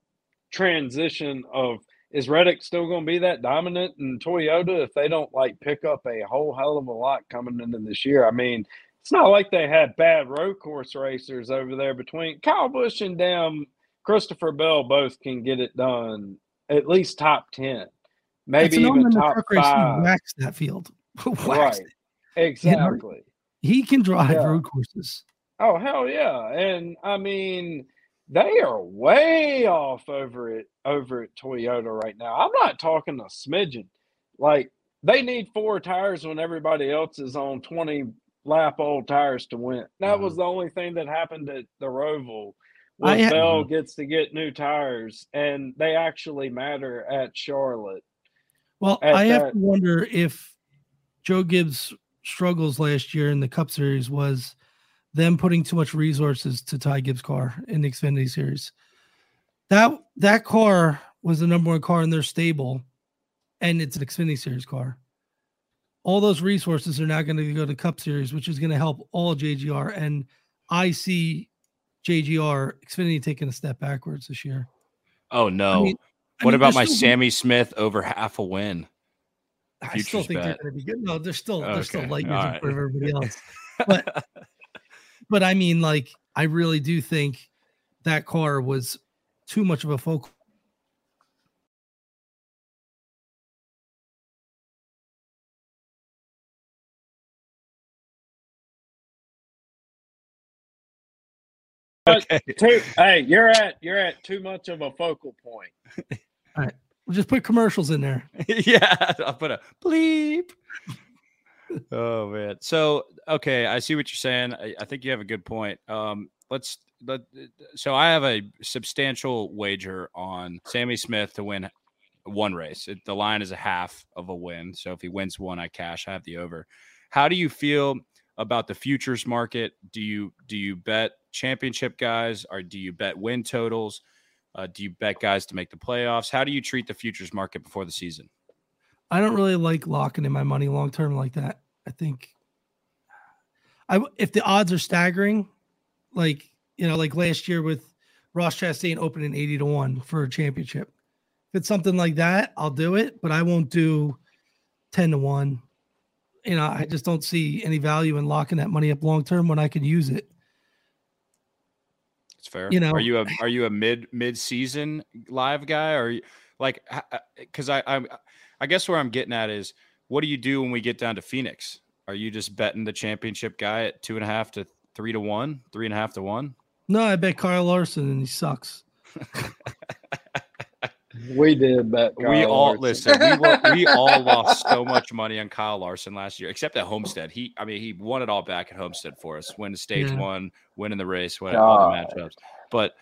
transition of is Reddick still going to be that dominant in Toyota if they don't like pick up a whole hell of a lot coming into this year? I mean, it's not like they had bad road course racers over there between Kyle Busch and damn Christopher Bell both can get it done at least top 10, maybe even top five. waxed that field. waxed Right. it. Exactly. He can drive Yeah. road courses. Oh hell yeah! And I mean, they are way off over it over at Toyota right now. I'm not talking a smidgen. Like they need four tires when everybody else is on 20 lap old tires to win. That was mm-hmm. the only thing that happened at the Roval. Was Bell mm-hmm. gets to get new tires, and they actually matter at Charlotte. Well, At I have to wonder if Joe Gibbs' struggles last year in the Cup Series was them putting too much resources to Ty Gibbs' car in the Xfinity Series. That that car was the number one car in their stable, and it's an Xfinity Series car. All those resources are now going to go to Cup Series, which is going to help all JGR. And I see JGR Xfinity taking a step backwards this year. Oh no. mean- I what mean, about my still- Sammy Smith over half a win? I still think bet. they're going to be good. No, they're still they're still light years right. everybody else. But but I mean, like, I really do think that car was too much of a focal. okay. Too, hey, you're at you're at too much of a focal point. We'll just put commercials in there. yeah, I'll put a bleep. Oh man. So okay, I see what you're saying. I, I think you have a good point. Um, let's let. So I have a substantial wager on Sammy Smith to win one race. It, the line is a half of a win. So if he wins one, I cash. I have the over. How do you feel about the futures market? Do you do you bet championship guys, or do you bet win totals? Uh, do you bet guys to make the playoffs? How do you treat the futures market before the season? I don't really like locking in my money long term like that. I think I if the odds are staggering, like you know, like last year with Ross Chastain opening eighty to one for a championship. If it's something like that, I'll do it, but I won't do ten to one. You know, I just don't see any value in locking that money up long term when I could use it. It's fair. You know- are you a are you a mid mid season live guy or are you, like because uh, I I'm I guess where I'm getting at is what do you do when we get down to Phoenix? Are you just betting the championship guy at two and a half to three to one, three and a half to one? No, I bet Kyle Larson and he sucks. We did bet. we all Larson. listen. We were, we all lost so much money on Kyle Larson last year, except at Homestead. He, I mean, he won it all back at Homestead for us. Win stage Yeah. one, winning the race, win all the matchups. But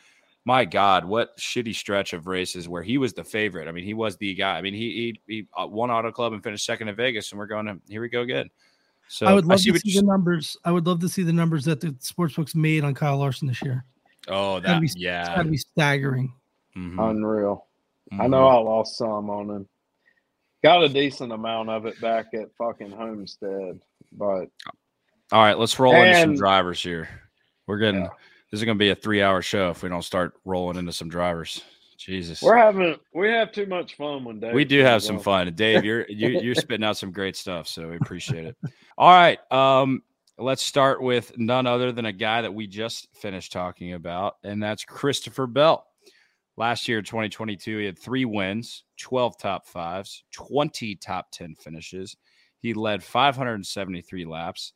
my God, what shitty stretch of races where he was the favorite. I mean, he was the guy. I mean, he he, he uh, won Auto Club and finished second in Vegas, and we're going to here we go again. So I would love see to see you- the numbers. I would love to see the numbers that the sportsbooks made on Kyle Larson this year. Oh, gotta that be- It's yeah. got to be staggering. Mhm, Unreal. I mhm. know I lost some on him. Got a decent amount of it back at fucking Homestead, but All right, let's roll into some drivers here. We're getting Yeah. This is going to be a three-hour show if we don't start rolling into some drivers. Jesus, we're having we have too much fun when Dave. we do have some fun. Dave, you're you, you're spitting out some great stuff, so we appreciate it. All right, um, let's start with none other than a guy that we just finished talking about, and that's Christopher Bell. Last year, 2022, he had three wins, 12 top fives, 20 top 10 finishes. He led 573 laps.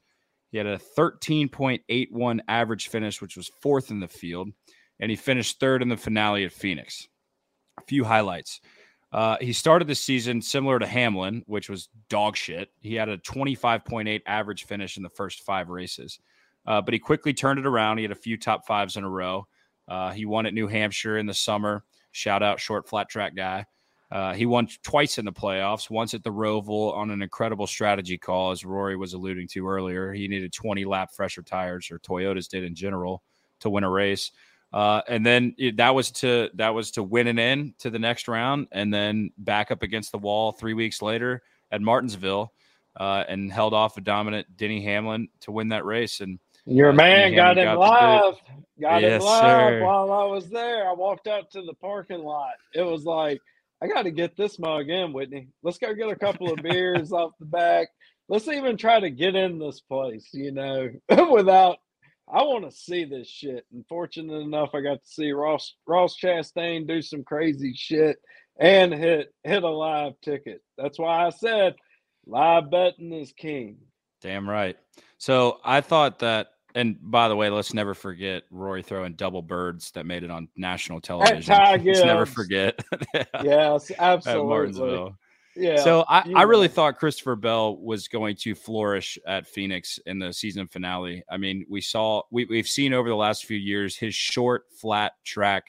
He had a 13.81 average finish, which was fourth in the field, and he finished third in the finale at Phoenix. A few highlights. Uh, he started the season similar to Hamlin, which was dog shit. He had a 25.8 average finish in the first five races, uh, but he quickly turned it around. He had a few top fives in a row. Uh, he won at New Hampshire in the summer. Shout out short flat track guy. Uh, he won twice in the playoffs, once at the Roval on an incredible strategy call, as Rory was alluding to earlier. He needed 20 lap fresher tires, or Toyotas did in general, to win a race. Uh, and then it, that was to that was to win an in to the next round, and then back up against the wall three weeks later at Martinsville, uh, and held off a dominant Denny Hamlin to win that race. And Your Uh, man got Hamlin him got live. Got Yes, him live sir. while I was there. I walked out to the parking lot. It was like, I got to get this mug in, Whitney. Let's go get a couple of beers off the back. Let's even try to get in this place, you know, without. I want to see this shit. And fortunate enough, I got to see Ross Ross Chastain do some crazy shit and hit hit a live ticket. That's why I said live betting is king. Damn right. So I thought that, and by the way, let's never forget Rory throwing double birds that made it on national television. Let's never forget. Yes, absolutely. Martinsville. Yeah. so I, I really thought Christopher Bell was going to flourish at Phoenix in the season finale. I mean, we saw we, we've seen over the last few years his short flat track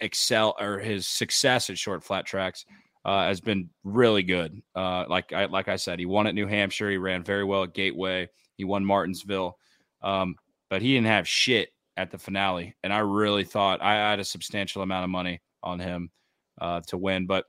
excel or his success at short flat tracks uh, has been really good. Uh, like I like I said, he won at New Hampshire. He ran very well at Gateway. He won Martinsville, um, but he didn't have shit at the finale. And I really thought I had a substantial amount of money on him uh, to win, but.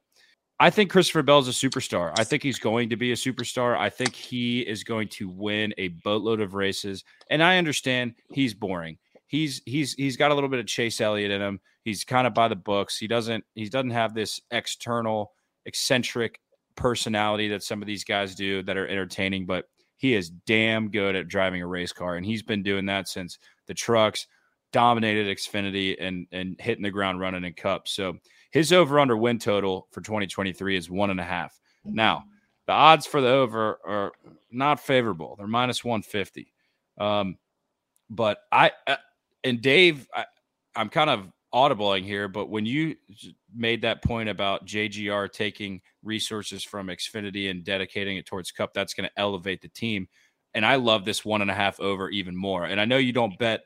I think Christopher Bell's a superstar. I think he's going to be a superstar. I think he is going to win a boatload of races. And I understand he's boring. He's he's he's got a little bit of Chase Elliott in him. He's kind of by the books. He doesn't he doesn't have this external eccentric personality that some of these guys do that are entertaining, but he is damn good at driving a race car and he's been doing that since the trucks dominated Xfinity and and hitting the ground running in Cup. So his over under win total for 2023 is one and a half. Now, the odds for the over are not favorable. They're minus 150. Um, but I uh, and Dave, I, I'm kind of audibling here, but when you made that point about JGR taking resources from Xfinity and dedicating it towards Cup, that's going to elevate the team. And I love this one and a half over even more. And I know you don't bet,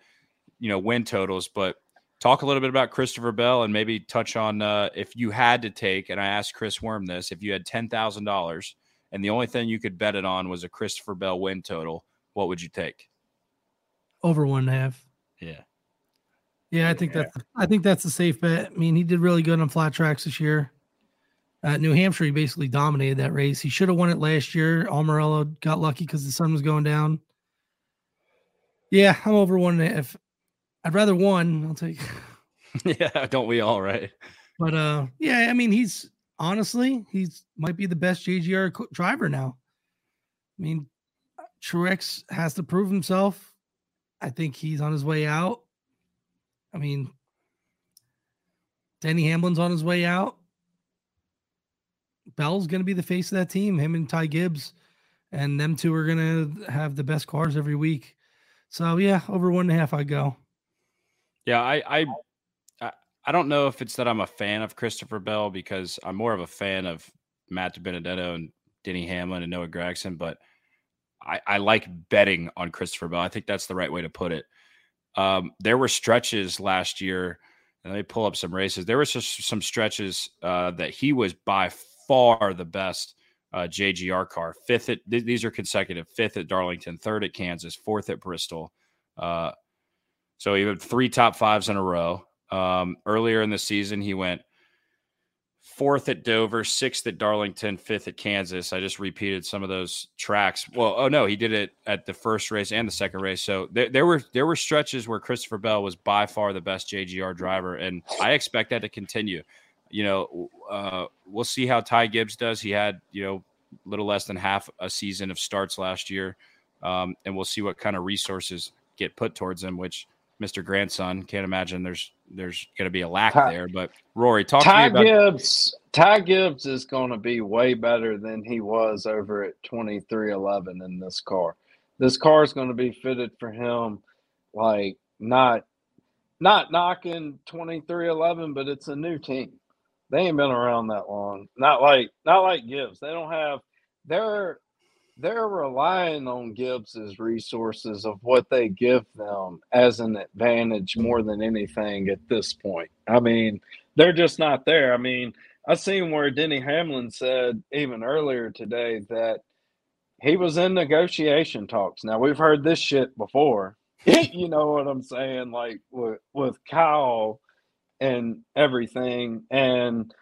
you know, win totals, but talk a little bit about Christopher Bell and maybe touch on uh, if you had to take, and I asked Chris Worm this, if you had $10,000 and the only thing you could bet it on was a Christopher Bell win total, what would you take? Over one and a half. Yeah. Yeah, I think Yeah. that's I think that's a safe bet. I mean, he did really good on flat tracks this year. At New Hampshire, he basically dominated that race. He should have won it last year. Almirola got lucky because the sun was going down. Yeah, I'm over one and a half. I'd rather one. I'll take. yeah. Don't we all, right? But uh, yeah, I mean, he's honestly he's might be the best JGR driver now. I mean, Truex has to prove himself. I think he's on his way out. I mean, Denny Hamlin's on his way out. Bell's going to be the face of that team. Him and Ty Gibbs, and them two are going to have the best cars every week. So yeah, over one and a half, I go. Yeah, I, I, I, don't know if it's that I'm a fan of Christopher Bell because I'm more of a fan of Matt Benedetto and Denny Hamlin and Noah Gragson, but I, I like betting on Christopher Bell. I think that's the right way to put it. Um, there were stretches last year, and let me pull up some races. There just some stretches uh, that he was by far the best uh, JGR car. Fifth at th- these are consecutive. Fifth at Darlington, third at Kansas, fourth at Bristol. Uh, so he had three top fives in a row. Um, earlier in the season, he went fourth at Dover, sixth at Darlington, fifth at Kansas. I just repeated some of those tracks. Well, oh no, he did it at the first race and the second race. So there, there were there were stretches where Christopher Bell was by far the best JGR driver, and I expect that to continue. You know, uh, we'll see how Ty Gibbs does. He had you know a little less than half a season of starts last year, um, and we'll see what kind of resources get put towards him. Which Mr. Grandson can't imagine there's there's going to be a lack Ty- there. But Rory, talk to me Ty about Gibbs. Ty Gibbs is going to be way better than he was over at twenty three eleven in this car. This car is going to be fitted for him, like not not knocking twenty three eleven, but it's a new team. They ain't been around that long. Not like not like Gibbs. They don't have. They're they're relying on Gibbs's resources of what they give them as an advantage more than anything at this point. I mean, they're just not there. I mean, I seen where Denny Hamlin said even earlier today that he was in negotiation talks. Now we've heard this shit before. you know what I'm saying? Like with with Kyle and everything. And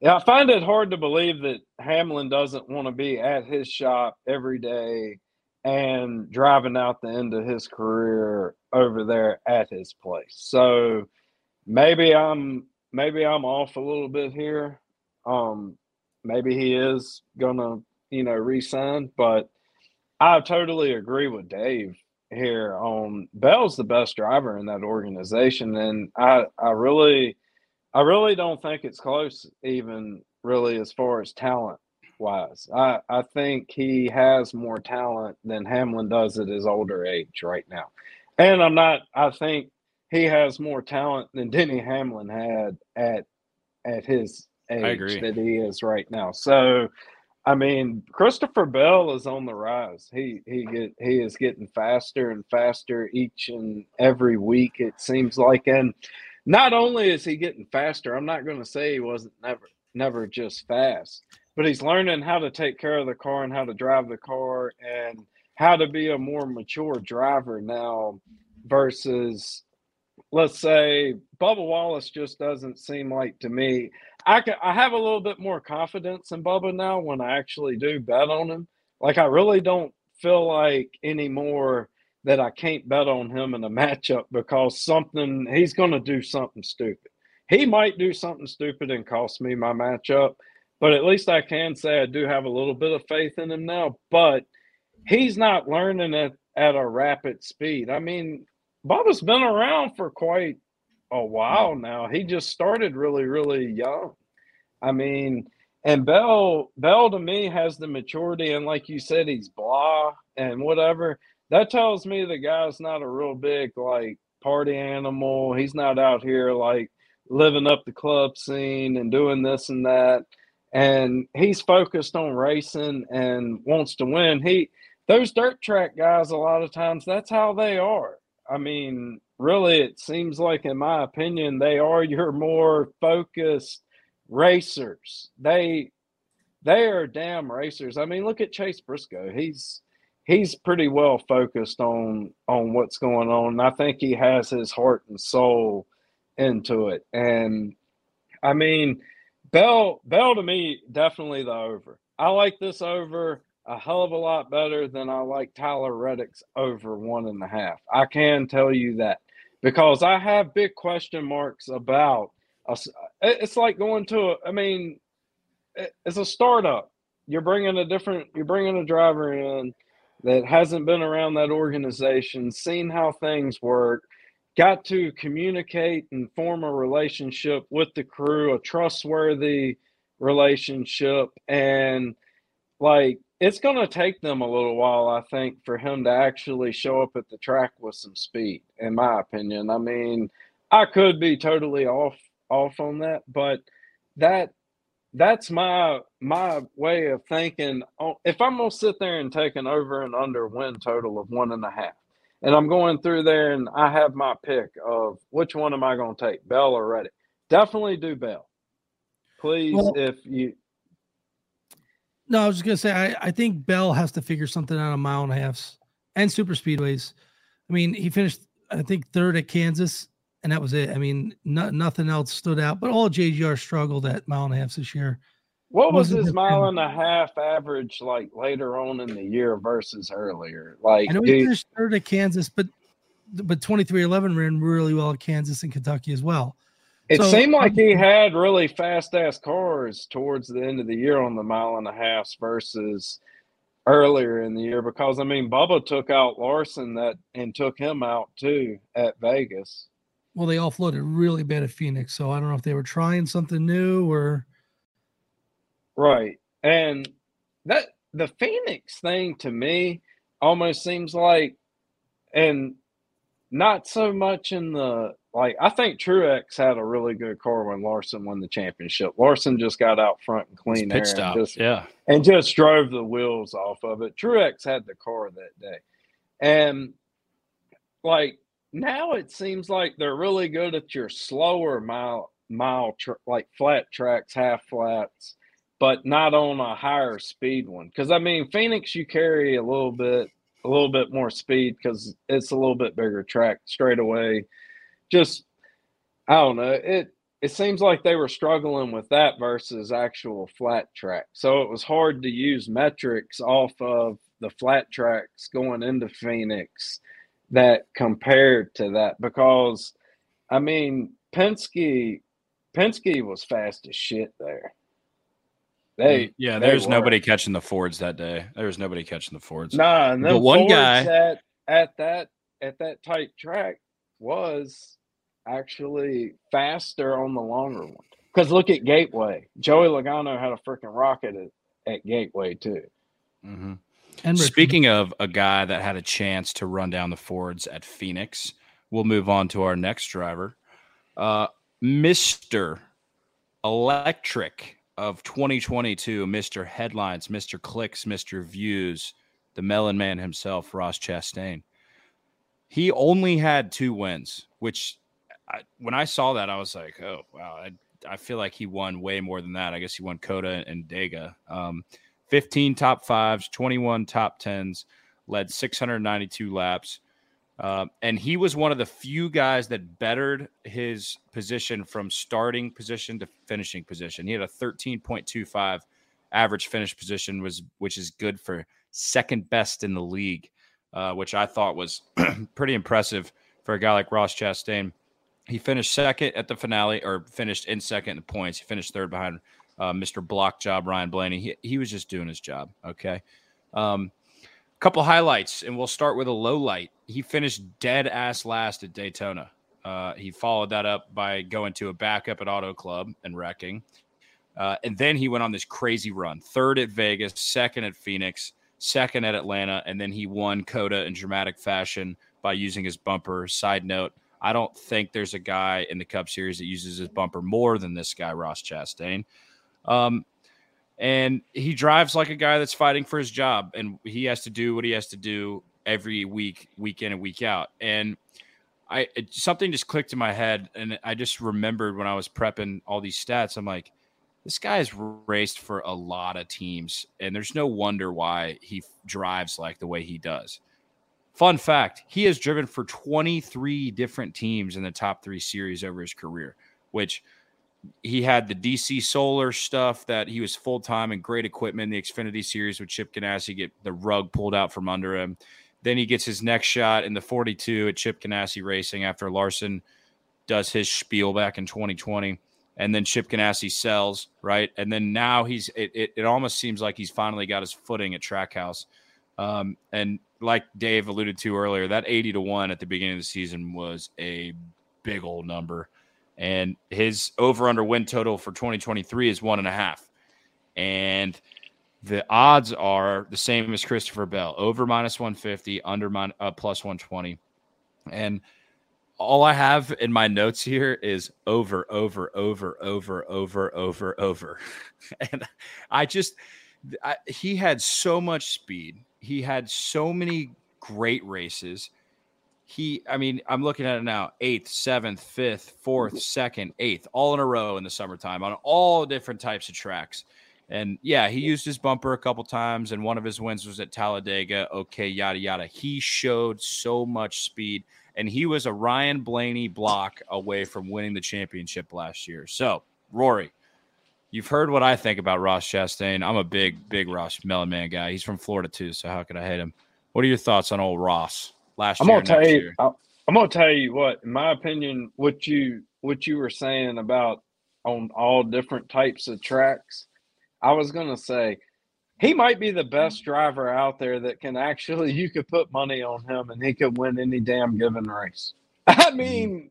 yeah, I find it hard to believe that Hamlin doesn't want to be at his shop every day and driving out the end of his career over there at his place. So maybe I'm maybe I'm off a little bit here. Um, maybe he is gonna, you know, resign, but I totally agree with Dave here on Bell's the best driver in that organization, and I I really I really don't think it's close, even really as far as talent wise. I I think he has more talent than Hamlin does at his older age right now, and I'm not. I think he has more talent than Denny Hamlin had at at his age that he is right now. So I mean, Christopher Bell is on the rise. He he get he is getting faster and faster each and every week. It seems like, and not only is he getting faster, I'm not going to say he wasn't never never just fast, but he's learning how to take care of the car and how to drive the car and how to be a more mature driver now versus let's say Bubba Wallace just doesn't seem like to me I can, I have a little bit more confidence in Bubba now when I actually do bet on him. Like I really don't feel like anymore that I can't bet on him in a matchup because something he's going to do something stupid. He might do something stupid and cost me my matchup, but at least I can say I do have a little bit of faith in him now. But he's not learning it at a rapid speed. I mean, Bubba's been around for quite a while now. He just started really, really young. I mean, and Bell, Bell to me has the maturity, and like you said, he's blah and whatever. That tells me the guy's not a real big like party animal. He's not out here like living up the club scene and doing this and that. And he's focused on racing and wants to win. He those dirt track guys a lot of times that's how they are. I mean, really, it seems like, in my opinion, they are your more focused racers. They they are damn racers. I mean, look at Chase Briscoe. He's he's pretty well focused on on what's going on. I think he has his heart and soul into it. And I mean, Bell Bell to me definitely the over. I like this over a hell of a lot better than I like Tyler Reddick's over one and a half. I can tell you that because I have big question marks about. A, it's like going to. A, I mean, it's a startup. You're bringing a different. You're bringing a driver in that hasn't been around that organization, seen how things work, got to communicate and form a relationship with the crew, a trustworthy relationship, and like it's going to take them a little while, I think, for him to actually show up at the track with some speed. In my opinion, I mean, I could be totally off off on that, but that that's my my way of thinking. Oh, if I'm gonna sit there and take an over and under win total of one and a half, and I'm going through there and I have my pick of which one am I going to take, Bell or Reddick? Definitely do Bell. Please, well, if you no, I was just gonna say I, I think Bell has to figure something out on mile and a halfs and super speedways. I mean, he finished I think third at Kansas, and that was it. I mean, no, nothing else stood out. But all JGR struggled at mile and a half this year. What was his mile and a half average like later on in the year versus earlier? Like I know he finished third at Kansas, but but twenty three eleven ran really well at Kansas and Kentucky as well. It so, seemed like he had really fast ass cars towards the end of the year on the mile and a half versus earlier in the year because I mean Bubba took out Larson that and took him out too at Vegas. Well, they offloaded really bad at Phoenix, so I don't know if they were trying something new or right. And that the Phoenix thing to me almost seems like and not so much in the like I think Truex had a really good car when Larson won the championship. Larson just got out front and clean air stop. and just yeah, and just drove the wheels off of it. Truex had the car that day, and like now it seems like they're really good at your slower mile mile tr- like flat tracks, half flats, but not on a higher speed one. Because I mean Phoenix, you carry a little bit a little bit more speed because it's a little bit bigger track straight away. Just I don't know. It it seems like they were struggling with that versus actual flat track. So it was hard to use metrics off of the flat tracks going into Phoenix that compared to that because I mean Penske Penske was fast as shit there. They yeah, they there's were. nobody catching the Fords that day. There was nobody catching the Fords. Nah, and But then one one guy- at at that at that tight track was actually faster on the longer one. Because look at Gateway. Joey Logano had a freaking rocket at, at Gateway too. hmm And Speaking of a guy that had a chance to run down the Fords at Phoenix, we'll move on to our next driver, uh, Mister Electric of 2022, Mister Headlines, Mister Clicks, Mister Views, the Melon Man himself, Ross Chastain. He only had two wins, which I, when I saw that, I was like, oh wow, I, I feel like he won way more than that. I guess he won COTA and Dega. Um, 15 top fives, 21 top tens, led 692 laps. Uh, and he was one of the few guys that bettered his position from starting position to finishing position. He had a 13.25 average finish position, was which is good for second best in the league, uh, which I thought was pretty impressive for a guy like Ross Chastain. He finished second at the finale, or finished in second in points. He finished third behind uh, Mr. Block Job Ryan Blaney. He, he was just doing his job. Okay. Um, couple highlights, and we'll start with a low light. He finished dead ass last at Daytona. Uh, he followed that up by going to a backup at Auto Club and wrecking. Uh, and then he went on this crazy run third at Vegas, second at Phoenix, second at Atlanta, and then he won COTA in dramatic fashion by using his bumper. Side note, I don't think there's a guy in the Cup Series that uses his bumper more than this guy, Ross Chastain. Um, and he drives like a guy that's fighting for his job, and he has to do what he has to do every week, week in and week out. And I it, something just clicked in my head, and I just remembered when I was prepping all these stats. I'm like, this guy has raced for a lot of teams, and there's no wonder why he drives like the way he does. Fun fact: he has driven for 23 different teams in the top three series over his career, which he had the DC Solar stuff that he was full time and great equipment. The Xfinity Series with Chip Ganassi get the rug pulled out from under him. Then he gets his next shot in the 42 at Chip Ganassi Racing after Larson does his spiel back in 2020. And then Chip Ganassi sells, right? And then now he's, it, it, it almost seems like he's finally got his footing at Trackhouse. Um, and like Dave alluded to earlier, that 80 to 1 at the beginning of the season was a big old number and his over under win total for 2023 is one and a half. And the odds are the same as Christopher Bell over minus 150, under min, uh, plus 120. And all I have in my notes here is over, over, over, over, over, over, over. and I just, I, he had so much speed. He had so many great races he i mean i'm looking at it now eighth seventh fifth fourth second eighth all in a row in the summertime on all different types of tracks. And yeah he used his bumper a couple times and one of his wins was at talladega. Okay yada yada. He showed so much speed and he was a ryan blaney block away from winning the championship last year. So rory you've heard what i think about ross chastain. I'm a big big ross melon man guy. He's from florida too so how could i hate him? What are your thoughts on old ross last I'm year. gonna tell you. I- I'm gonna tell you what, in my opinion, what you what you were saying about on all different types of tracks. I was gonna say he might be the best driver out there that can actually you could put money on him and he could win any damn given race. I mm-hmm. mean,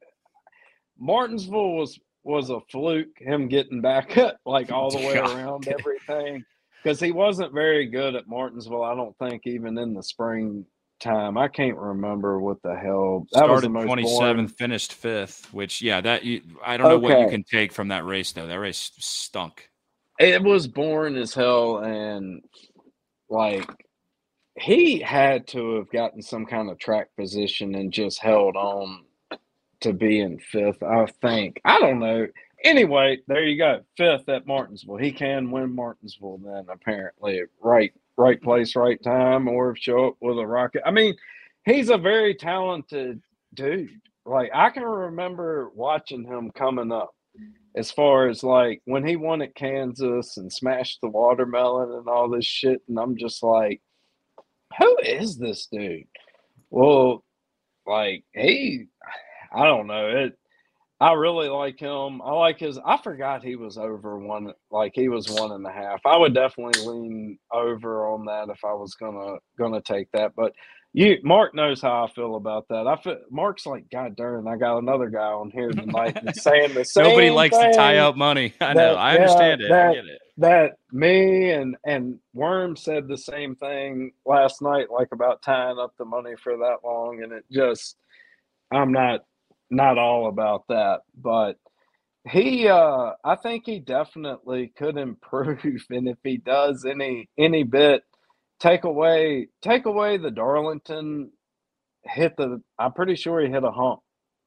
Martinsville was was a fluke him getting back up like all the way around everything because he wasn't very good at Martinsville. I don't think even in the spring time. I can't remember what the hell that Started twenty finished fifth. Which yeah, that you, I don't know what you can take from that race though. That race stunk. It was boring as hell, and like he had to have gotten some kind of track position and just held on to be in fifth. I think. I don't know. Anyway, there you go. Fifth at Martinsville. He can win Martinsville then, apparently, right right place, right time, or show up with a rocket. I mean, he's a very talented dude. Like I can remember watching him coming up as far as like when he won at Kansas and smashed the watermelon and all this shit. And I'm just like, who is this dude? Well, like he, I don't know it. I really like him. I like his. I forgot he was over one. Like he was one and a half. I would definitely lean over on that if I was gonna gonna take that. But you, Mark knows how I feel about that. I feel Mark's like, God darn, I got another guy on here tonight that's saying the same. Nobody likes to tie up money. I know. that- I yeah, understand it. I get it. That me and and Worm said the same thing last night, like about tying up the money for that long, and it just, I'm not not all about that, but he uh I think he definitely could improve and if he does any any bit take away take away the Darlington hit the I'm pretty sure he hit a hump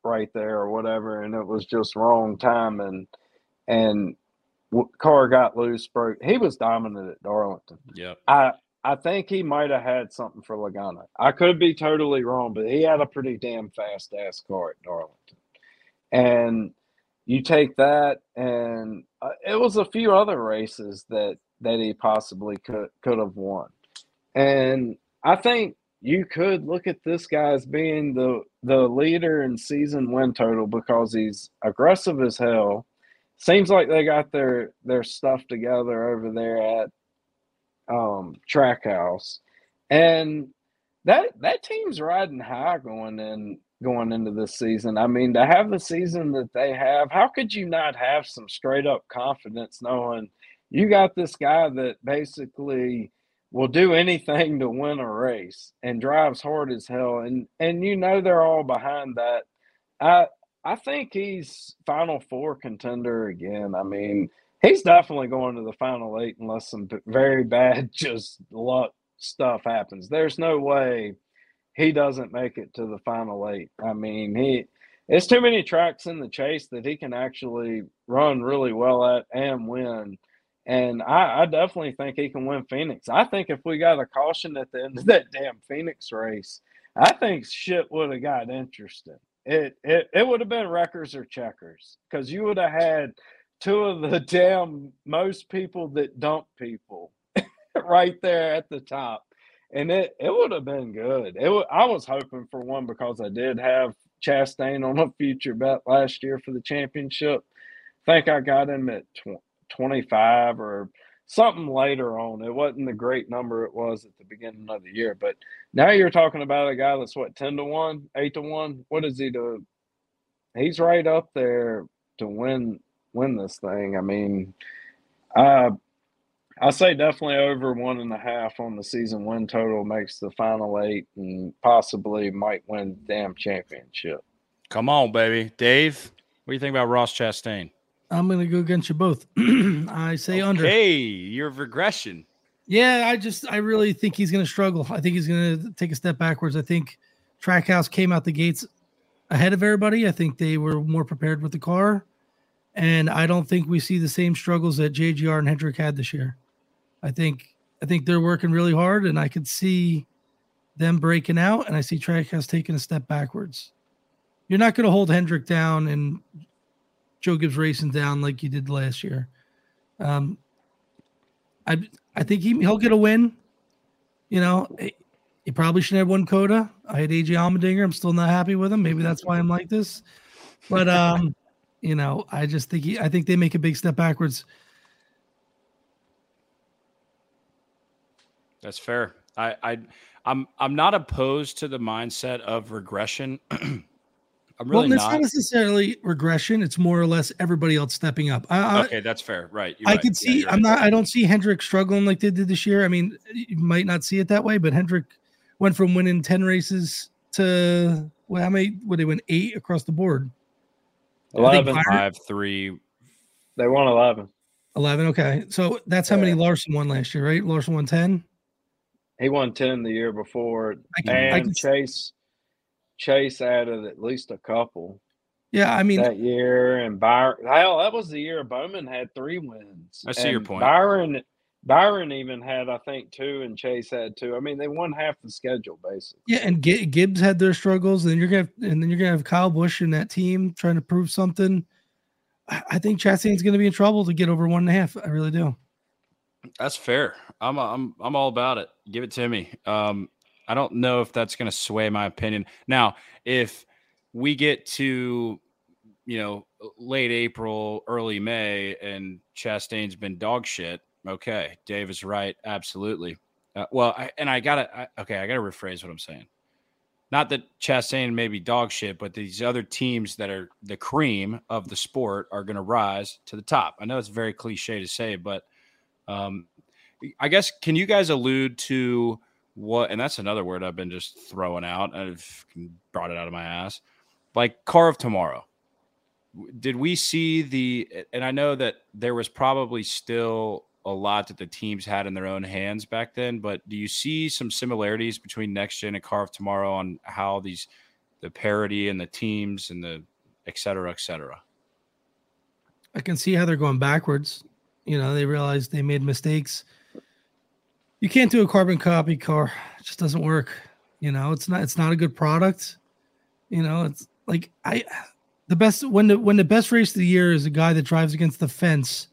right there or whatever and it was just wrong time and and car got loose broke he was dominant at Darlington Yep. I I think he might have had something for Logano. I could be totally wrong, but he had a pretty damn fast ass car at Darlington. And you take that, and uh, it was a few other races that that he possibly could could have won. And I think you could look at this guy as being the the leader in season win total because he's aggressive as hell. Seems like they got their their stuff together over there at um Trackhouse, and that that team's riding high going in going into this season. I mean, to have the season that they have, how could you not have some straight up confidence knowing you got this guy that basically will do anything to win a race and drives hard as hell and and you know they're all behind that. I I think he's final four contender again. I mean, he's definitely going to the final eight unless some very bad just luck stuff happens. There's no way he doesn't make it to the final eight. I mean, he it's too many tracks in the chase that he can actually run really well at and win. And I, I definitely think he can win Phoenix. I think if we got a caution at the end of that damn Phoenix race, I think shit would have got interesting. It it, it would have been wreckers or checkers because you would have had two of the damn most people that dump people right there at the top and it it would have been good. It wa- I was hoping for one because I did have Chastain on a future bet last year for the championship. think I got him at tw- 25 or something later on. It wasn't the great number it was at the beginning of the year, but now you're talking about a guy that's what 10 to 1, 8 to 1. What is he to He's right up there to win win this thing. I mean, uh I say definitely over one and a half on the season win total makes the final eight and possibly might win the damn championship. Come on, baby. Dave, what do you think about Ross Chastain? I'm gonna go against you both. I say under. Hey, your regression. Yeah, I just I really think he's going to struggle. I think he's going to take a step backwards. I think Trackhouse came out the gates ahead of everybody. I think they were more prepared with the car, and I don't think we see the same struggles that JGR and Hendrick had this year. I think I think they're working really hard, and I could see them breaking out, and I see Trackhouse taking a step backwards. You're not going to hold Hendrick down and Joe Gibbs Racing down like you did last year. Um, I I think he he'll get a win. You know, he- he probably shouldn't have won COTA. I had AJ Allmendinger. I'm still not happy with him. Maybe that's why I'm like this. But um, you know, I just think he I think they make a big step backwards. That's fair. I, I I'm I'm not opposed to the mindset of regression. I'm really well, it's not. not necessarily regression. It's more or less everybody else stepping up. I, I, okay, that's fair. Right. you're I right. could see. you're I'm right. not. I don't see Hendrick struggling like they did this year. I mean, you might not see it that way, but Hendrick went from winning ten races to well, how many? Would they win eight across the board? I 11. Byron- five three. They won 11. Eleven. Okay, so that's how many Yeah. Larson won last year, right? Larson won ten. He won 10 the year before. I can, I And can, Chase Chase added at least a couple yeah, I mean, that year. And Byron, hell, that was the year Bowman had three wins. I see your point. Byron Byron even had, I think, two, and Chase had two. I mean, they won half the schedule basically. Yeah, and G- Gibbs had their struggles, and you're gonna have, and then you're gonna have Kyle Busch in that team trying to prove something. I, I think Chastain's gonna be in trouble to get over one and a half. I really do. That's fair. I'm I'm I'm all about it. Give it to me. Um, I don't know if that's going to sway my opinion. Now, if we get to you know late April, early May, and Chastain's been dog shit, okay, Dave is right. Absolutely. Uh, well, I, and I gotta I, okay, I gotta rephrase what I'm saying. Not that Chastain may be dog shit, but these other teams that are the cream of the sport are going to rise to the top. I know it's very cliche to say, but um, I guess can you guys allude to what? And that's another word I've been just throwing out. I've brought it out of my ass, like car of tomorrow. Did we see the? And I know that there was probably still a lot that the teams had in their own hands back then. But do you see some similarities between next gen and Car of Tomorrow on how these the parity and the teams and the et cetera, et cetera? I can see how they're going backwards. You know, they realize they made mistakes. You can't do a carbon copy car; it just doesn't work. You know, it's not it's not a good product. You know, it's like I the best when the when the best race of the year is a guy that drives against the fence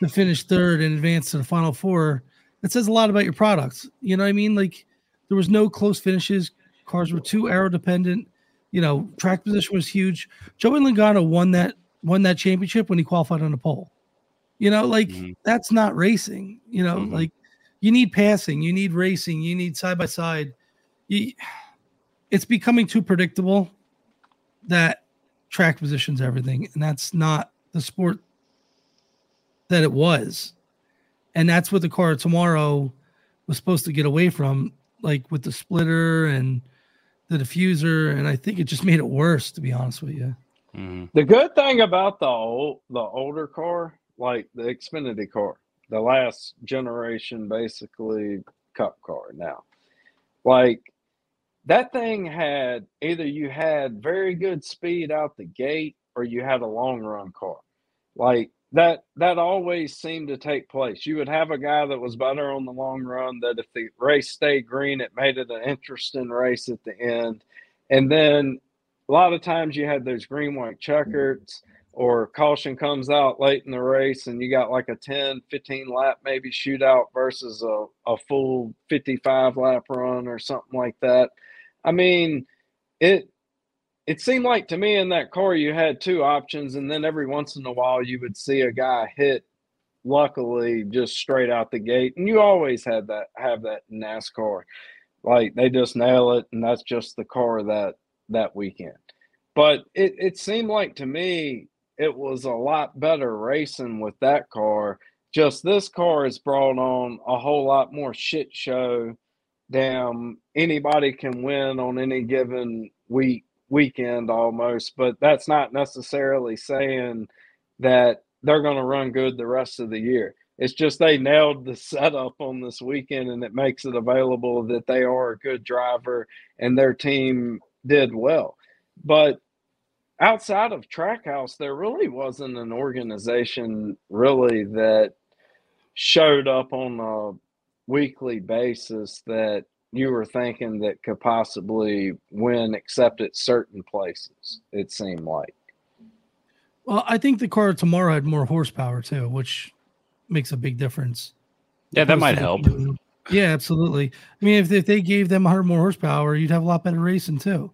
to finish third and advance to the final four, that says a lot about your products. You know what I mean? Like there was no close finishes. Cars were too aero dependent. You know, track position was huge. Joey Logano won that won that championship when he qualified on the pole. You know, like mm-hmm. that's not racing. You know, mm-hmm. like you need passing, you need racing, you need side by side. it's becoming too predictable that track positions everything, and that's not the sport that it was. And that's what the car tomorrow was supposed to get away from, like with the splitter and the diffuser. And I think it just made it worse, to be honest with you. Mm-hmm. The good thing about the old, the older car, like the Xfinity car, the last generation, basically cup car now, like that thing had either you had very good speed out the gate or you had a long run car. Like that that always seemed to take place. You would have a guy that was better on the long run. That if the race stayed green, it made it an interesting race at the end. And then a lot of times you had those green white checkers or caution comes out late in the race and you got like a 10 15 lap maybe shootout versus a, a full 55 lap run or something like that i mean it it seemed like to me in that car you had two options, and then every once in a while you would see a guy hit. Luckily, just straight out the gate, and you always had that have that NASCAR. Like they just nail it, and that's just the car that that weekend. But it it seemed like to me it was a lot better racing with that car. Just this car has brought on a whole lot more shit show. Damn, anybody can win on any given week weekend almost, but that's not necessarily saying that they're going to run good the rest of the year. It's just they nailed the setup on this weekend and it makes it available that they are a good driver and their team did well. But outside of Trackhouse, there really wasn't an organization really that showed up on a weekly basis that you were thinking that could possibly win, except at certain places. It seemed like. Well, I think the car tomorrow had more horsepower too, which makes a big difference. Yeah, that might help. Yeah, absolutely. I mean, if, if they gave them 100 more horsepower, you'd have a lot better racing too.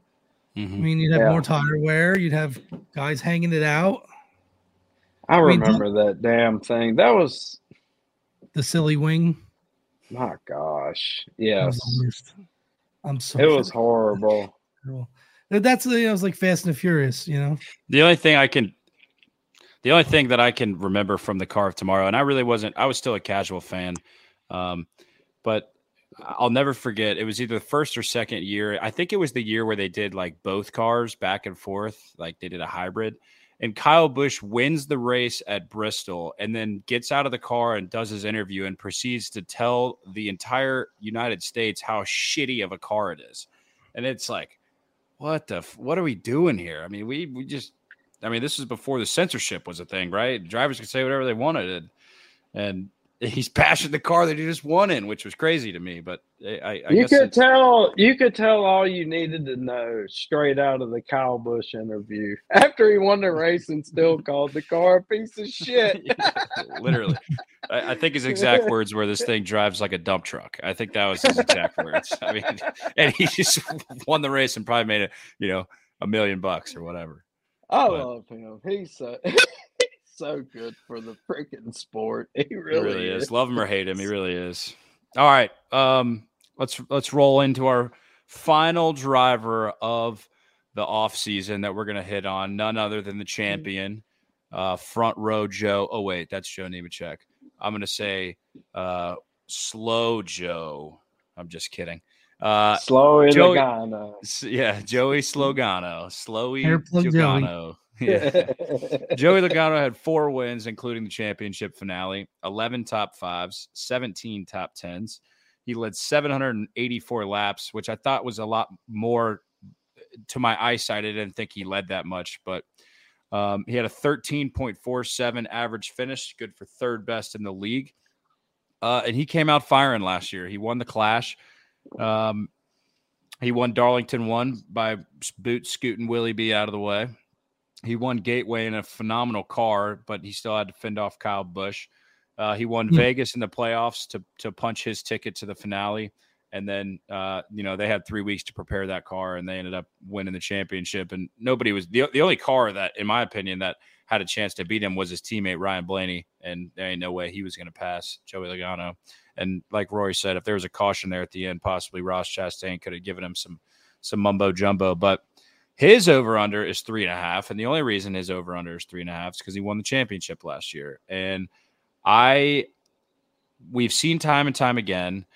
Mm-hmm. I mean, you'd have yeah. more tire wear. You'd have guys hanging it out. I, I remember mean, that damn thing. That was the silly wing. My gosh, yes. I'm so. It was horrible. That's you know, it was like Fast and the Furious, you know. The only thing I can, the only thing that I can remember from the car of tomorrow, and I really wasn't. I was still a casual fan, um, but I'll never forget. It was either the first or second year. I think it was the year where they did like both cars back and forth, like they did a hybrid and Kyle Busch wins the race at Bristol and then gets out of the car and does his interview and proceeds to tell the entire United States how shitty of a car it is. And it's like, what the what are we doing here? I mean, we we just I mean, this is before the censorship was a thing, right? Drivers could say whatever they wanted and, and he's passing the car that he just won in, which was crazy to me. But I, I you could tell you could tell all you needed to know straight out of the Kyle Busch interview after he won the race and still called the car a piece of shit. literally. I, I think his exact words were, "This thing drives like a dump truck." I think that was his exact words. I mean, and he just won the race and probably made it, you know, a million bucks or whatever. I But- love him. He's so so good for the freaking sport. He He really, really is. is. Love him or hate him, he really is. All right, um, let's let's roll into our final driver of the off season that we're gonna hit on. None other than the champion, uh, front row Joe. Oh wait, that's Joe Nemechek. I'm gonna say uh, slow Joe. I'm just kidding. Uh, Slow in Joey- the guy now. s- yeah, Joey Slogano, Slowy Airplane Joey. Slogano. Yeah. Joey Logano had four wins, including the championship finale, 11 top fives, 17 top tens. He led 784 laps, which I thought was a lot more to my eyesight. I didn't think he led that much, but um, he had a 13.47 average finish, good for third best in the league. Uh, and he came out firing last year. He won the Clash. Um, he won Darlington one by boot scooting Willie B out of the way. He won Gateway in a phenomenal car, but he still had to fend off Kyle Busch. Uh, he won Hmm. Vegas in the playoffs to to punch his ticket to the finale, and then uh, you know they had three weeks to prepare that car, and they ended up winning the championship. And nobody was the the only car that, in my opinion, that had a chance to beat him was his teammate Ryan Blaney, and there ain't no way he was going to pass Joey Logano. And like Rory said, if there was a caution there at the end, possibly Ross Chastain could have given him some some mumbo jumbo, but. His over under is three and a half. And the only reason his over under is three and a half is because he won the championship last year. And I, we've seen time and time again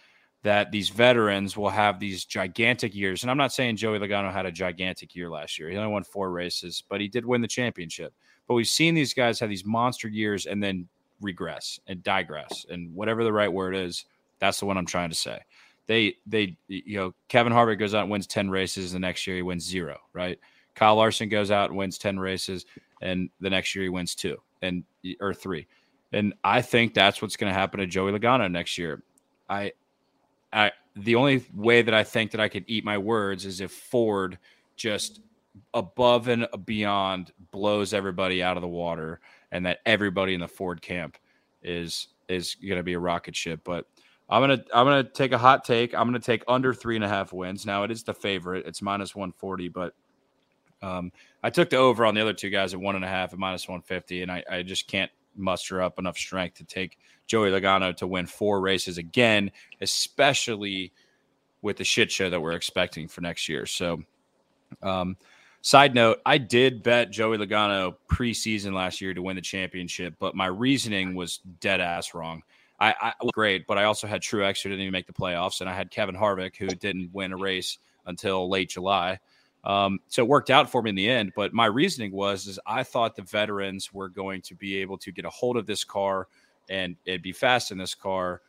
that these veterans will have these gigantic years. And I'm not saying Joey Logano had a gigantic year last year. He only won four races, but he did win the championship. But we've seen these guys have these monster years and then regress and digress and whatever the right word is. That's the one I'm trying to say they they you know Kevin Harvick goes out and wins 10 races the next year he wins zero right? Kyle Larson goes out and wins 10 races and the next year he wins two and or three. And I think that's what's going to happen to Joey Logano next year. I I the only way that I think that I could eat my words is if Ford just above and beyond blows everybody out of the water and that everybody in the Ford camp is is going to be a rocket ship. But I'm gonna I'm gonna take a hot take. I'm gonna take under three and a half wins. Now it is the favorite. It's minus 140, but um, I took the over on the other two guys at one and a half at minus 150, and I, I just can't muster up enough strength to take Joey Logano to win four races again, especially with the shit show that we're expecting for next year. So, um, side note, I did bet Joey Logano preseason last year to win the championship, but my reasoning was dead ass wrong. I, I was great, but I also had Truex who didn't even make the playoffs, and I had Kevin Harvick who didn't win a race until late July. Um, so it worked out for me in the end. But my reasoning was is I thought the veterans were going to be able to get a hold of this car and it'd be fast in this car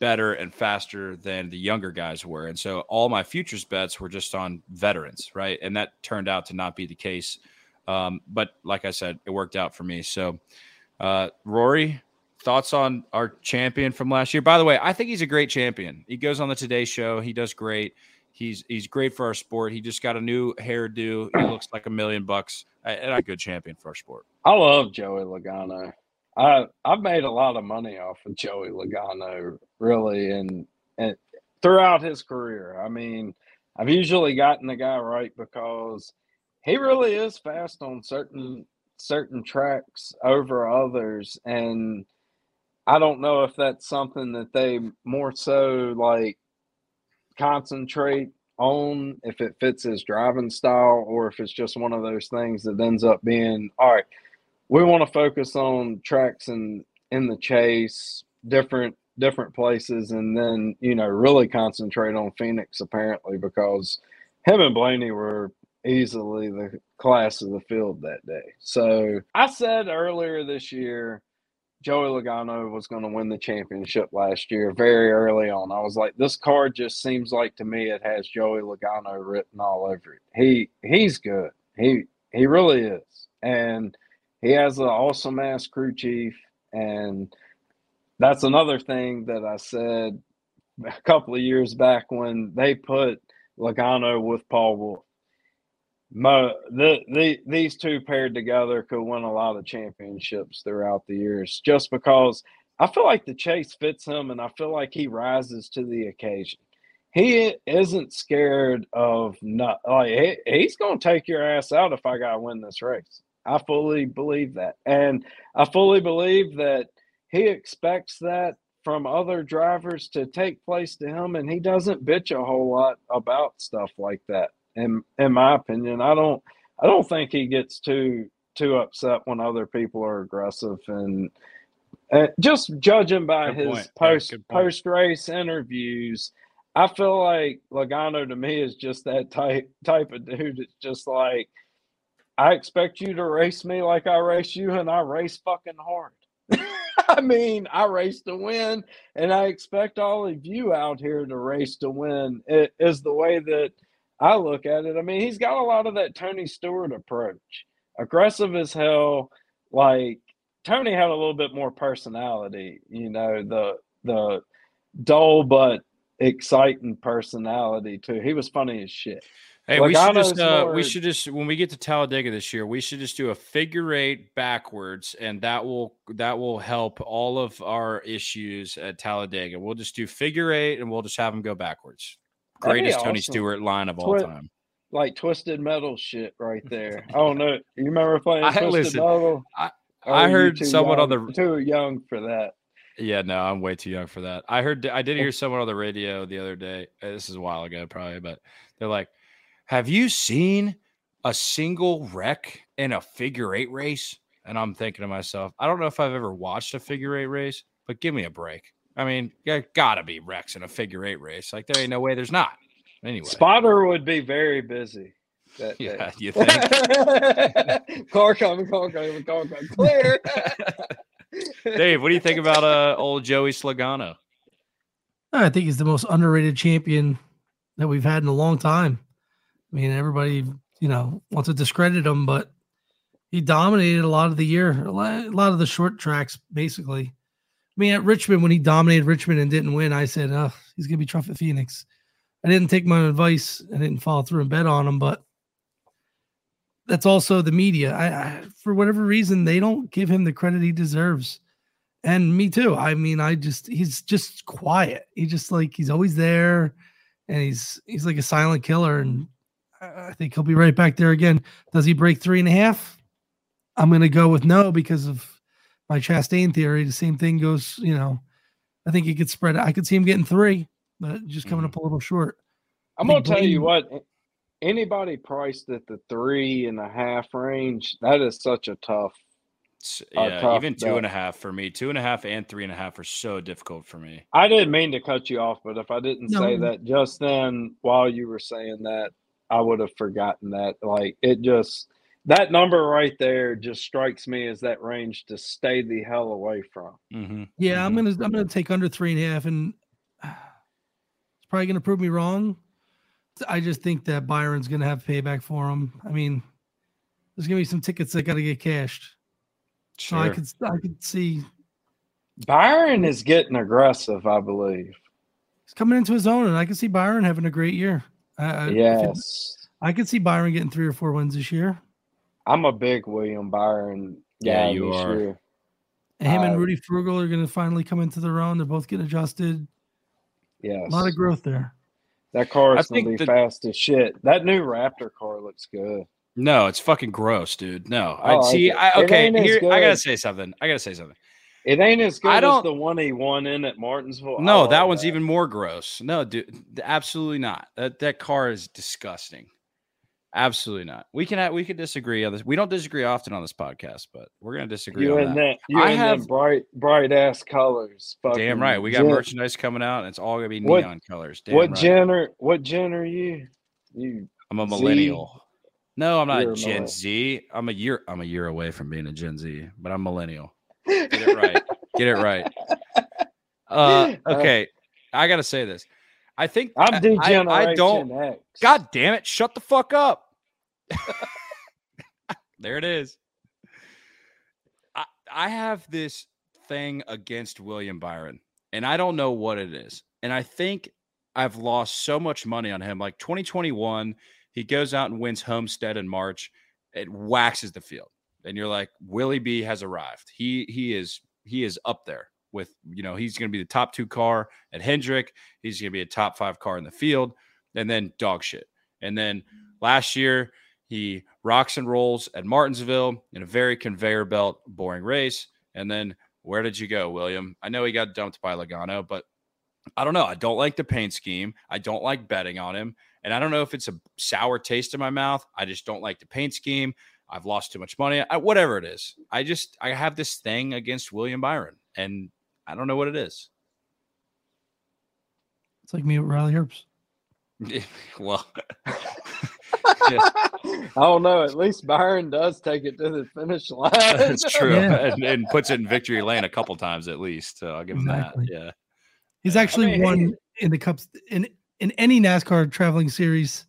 better and faster than the younger guys were. And so all my futures bets were just on veterans, right? And that turned out to not be the case. Um, but like I said, it worked out for me. So uh, Rory, thoughts on our champion from last year? By the way, I think he's a great champion. He goes on the Today Show. He does great. He's he's great for our sport. He just got a new hairdo. He looks like a million bucks. And a good champion for our sport. I love Joey Logano. I I've made a lot of money off of Joey Logano, really, and and throughout his career. I mean, I've usually gotten the guy right because he really is fast on certain certain tracks over others, and I don't know if that's something that they more so like concentrate on if it fits his driving style or if it's just one of those things that ends up being all right we want to focus on tracks and in the chase different different places and then you know really concentrate on phoenix apparently because him and blaney were easily the class of the field that day. So i said earlier this year Joey Logano was going to win the championship last year very early on. I was like, this card just seems like to me it has Joey Logano written all over it. He he's good. He he really is. And he has an awesome ass crew chief. And that's another thing that I said a couple of years back when they put Logano with Paul Wolfe. Mo, the, the, these two paired together could win a lot of championships throughout the years just because I feel like the chase fits him and I feel like he rises to the occasion. He isn't scared of not like he, he's going to take your ass out if I got to win this race. I fully believe that. And I fully believe that he expects that from other drivers to take place to him and he doesn't bitch a whole lot about stuff like that in in my opinion i don't i don't think he gets too too upset when other people are aggressive and uh, just judging by Good his point. Post point. post race interviews i feel like logano to me is just that type type of dude it's just like i expect you to race me like i race you and i race fucking hard I mean, I race to win, and I expect all of you out here to race to win. It is the way that I look at it. I mean, he's got a lot of that Tony Stewart approach, aggressive as hell. Like Tony had a little bit more personality, you know, the the dull but exciting personality too. He was funny as shit. Hey, we should just uh, we should just when we get to Talladega this year, we should just do a figure eight backwards, and that will that will help all of our issues at Talladega. We'll just do figure eight, and we'll just have them go backwards. Greatest Tony. Stewart line of all Twi- time. Like twisted metal shit right there. I don't know. You remember playing I- Twisted listen, Metal? I- I heard someone on young- the- too young for that. Yeah, no, I'm way too young for that. I heard I did hear someone on the radio the other day. uh, This is a while ago, probably, but they're like, "Have you seen a single wreck in a figure eight race?" And I'm thinking to myself, I don't know if I've ever watched a figure eight race, but give me a break. I mean, there gotta be Rex in a figure eight race. Like there ain't no way there's not. Anyway, Spotter would be very busy. That day. yeah, you think? car coming, car coming, car coming. Clear. Dave, what do you think about uh old Joey Slogano? I think he's the most underrated champion that we've had in a long time. I mean, everybody, you know, wants to discredit him, but he dominated a lot of the year, a lot, a lot of the short tracks, basically. I mean, at Richmond, when he dominated Richmond and didn't win, I said, oh, he's going to be tough at Phoenix. I didn't take my advice. I didn't follow through and bet on him, but that's also the media. I, I for whatever reason, they don't give him the credit he deserves and me too. I mean, I just he's just quiet. He just like he's always there, and he's he's like a silent killer. And I think he'll be right back there again. Does he break three and a half? I'm gonna go with no because of my Chastain theory. The same thing goes. You know, I think he could spread. I could see him getting three, but just coming up a little short. I'm gonna tell you what. Anybody priced at the three and a half range, that is such a tough. It's- Uh, yeah, tough even two and a half for me. Two and a half and three and a half are so difficult for me. I didn't mean to cut you off, but if I didn't say that just then while you were saying that, I would have forgotten that. Like it just that number right there just strikes me as that range to stay the hell away from. Mm-hmm. Yeah, I'm gonna I'm gonna take under three and a half, and it's probably gonna prove me wrong. I just think that Byron's gonna have payback for him. I mean, there's gonna be some tickets that got to get cashed. So I Sure. could I could see Byron is getting aggressive, I believe. he's coming into his own, and I can see Byron having a great year. I, I- Yes. I could see Byron getting three or four wins this year. I'm a big William Byron Yeah, guy you this are. year. And him and Uh, Rudy Fugle are going to finally come into their own. They're both getting adjusted. Yes. A lot of growth there. That car is gonna be the- fast as shit. That new Raptor car looks good. No, it's fucking gross, dude. No, I I like see. it. I, okay, here I gotta say something. I gotta say something. It ain't as good I as don't- the one he won in at Martinsville. No, that love one's even more gross. No, dude, absolutely not. That that car is disgusting. Absolutely not. We can we can disagree on this. We don't disagree often on this podcast, but we're gonna disagree You on and that. that, you I have- bright, bright ass colors. Damn right. We got gen- merchandise coming out, and it's all gonna be What- neon colors. Damn What right. gen are what gen are you? You I'm a millennial. No, I'm not Gen millennial. Z. I'm a year. I'm a year away from being a Gen Z, but I'm millennial. Get it right. Get it right. Uh, okay, I gotta say this. I think I'm degeneration I, I don't. X. God damn it! Shut the fuck up. there it is. I I have this thing against William Byron, and I don't know what it is. And I think I've lost so much money on him. Like 2021, he goes out and wins Homestead in March. It waxes the field, and you're like, Willie B has arrived. He he is he is up there with you know he's going to be the top two car at Hendrick. He's going to be a top five car in the field, and then dog shit. And then last year he rocks and rolls at Martinsville in a very conveyor belt, boring race. And then where did you go, William? I know he got dumped by Logano, but I don't know. I don't like the paint scheme. I don't like betting on him. And I don't know if it's a sour taste in my mouth. I just don't like the paint scheme. I've lost too much money. I, whatever it is. I just I have this thing against William Byron, and I don't know what it is. It's like me with Riley Herbst. well, I don't know. At least Byron does take it to the finish line. that's true, Yeah. and, and puts it in victory lane a couple times at least. So I'll give him that. Yeah. He's actually mean, won he- in the cups in in any NASCAR traveling series.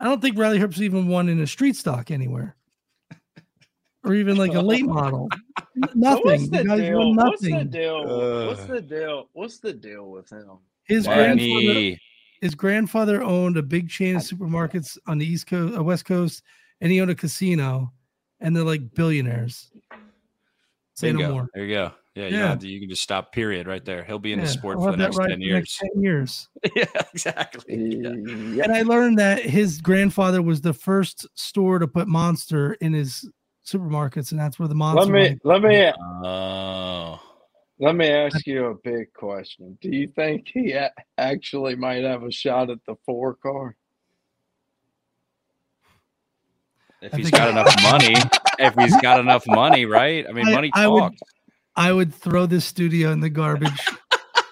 I don't think Riley Herbst even won in a street stock anywhere, or even like a late model. Nothing. What's The the guy's deal? won What's the nothing. deal? what's the deal? What's the deal with him? His grandfather, his grandfather owned a big chain of supermarkets on the East Coast, uh, West Coast, and he owned a casino, and they're like billionaires. Say no Bingo. more. There you go. Yeah, you, Yeah. don't to- you can just stop. Period. Right there. He'll be in the Yeah, sport I'll for the next right ten for the next years. 10 years. yeah, exactly. Yeah. Yeah. And I learned that his grandfather was the first store to put Monster in his supermarkets, and that's where the Monster. Let me line- let me Oh, let me ask you a big question. Do you think he a- actually might have a shot at the four car? if I he's think- got enough money, if he's got enough money, right? I mean, I- money I would- I would throw this studio in the garbage.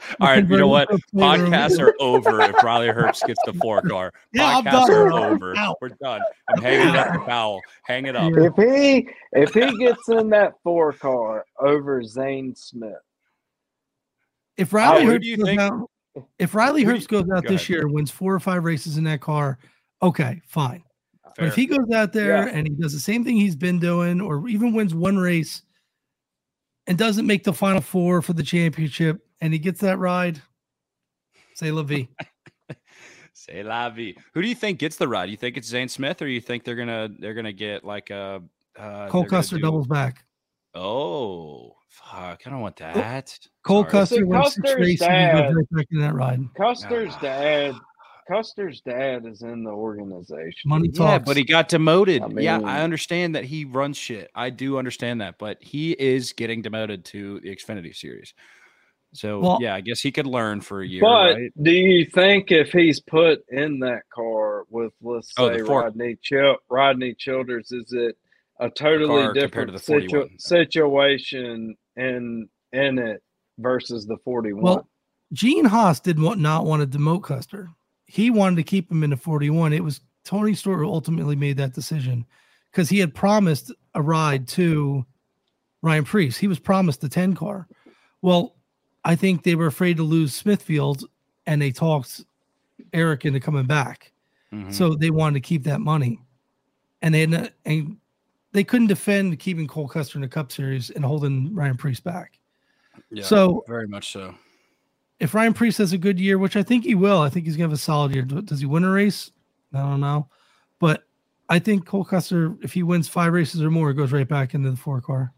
All right, you know what? to a playroom. Podcasts are over if Riley Herbst gets the four car. Yeah, I'm Podcasts done. are over. out. We're done. I'm hanging up the towel. Hang it up. If he if he gets in that four car over Zane Smith, If Riley who Herbst do you goes think- out, if Riley who Herbst goes out go this ahead. year, wins four or five races in that car, okay, fine. But if he goes out there Yeah. and he does the same thing he's been doing, or even wins one race and doesn't make the final four for the championship, and he gets that ride, say Levy. Say la vie. Who do you think gets the ride? You think it's Zane Smith, or you think they're gonna they're gonna get like a uh, Cole Custer do- doubles back. Oh fuck! I don't want that. Cole Sorry. Custer So wins six Custer's races and dad- goes back in that ride. Custer's Ah. dad Custer's dad is in the organization. Money talks. Yeah, but he got demoted. I yeah, I understand that he runs shit. I do understand that, but he is getting demoted to the Xfinity series. So Well- yeah, I guess he could learn for a year, But right? do you think if he's put in that car with let's Oh, say four- Rodney Chil- Rodney Childers, is it a totally car to different situ- situation in in it versus the forty one? Well, Gene Haas did want, not want to demote Custer. He wanted to keep him in the 41. It was Tony Stewart who ultimately made that decision because he had promised a ride to Ryan Preece. He was promised the 10 car. Well, I think they were afraid to lose Smithfield and they talked Aric into coming back. Mhm. So they wanted to keep that money. And they had, and they couldn't defend keeping Cole Custer in the Cup Series and holding Ryan Preece back. Yeah, So very much so. if Ryan Preece has a good year, which I think he will, I think he's gonna have a solid year. Does he win a race? I don't know, but I think Cole Custer, if he wins five races or more, goes right back into the four car,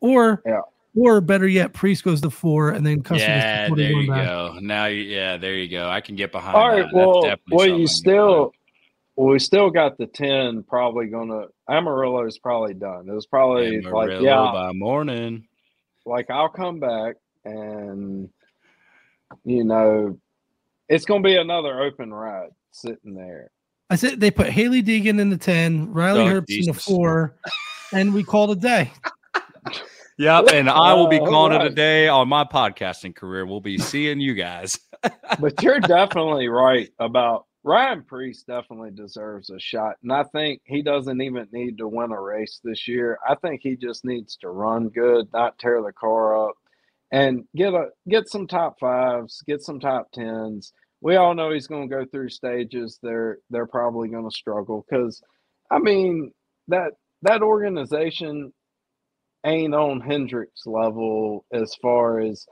or Yeah. Or better yet, Preece goes to four and then Custer Yeah, to there you back. go. Now, you, yeah, there you go. I can get behind. All that. right, That's well, well, you still, well, we still got the ten. Probably gonna Almirola's probably done. It was probably behind. like yeah, by morning. like I'll come back and you know it's gonna be another open ride sitting there. I said they put Hailie Deegan in the ten, Riley Oh, Herbst in the four, and we called a day. Yep, and I will be Uh, calling it a day on my podcasting career. We'll be seeing you guys. But you're definitely right about Ryan Preece definitely deserves a shot. And I think he doesn't even need to win a race this year. I think he just needs to run good, not tear the car up, and get a get some top fives, get some top tens. We all know he's gonna go through stages. They're they're probably gonna struggle because I mean that that organization ain't on Hendrick's level as far as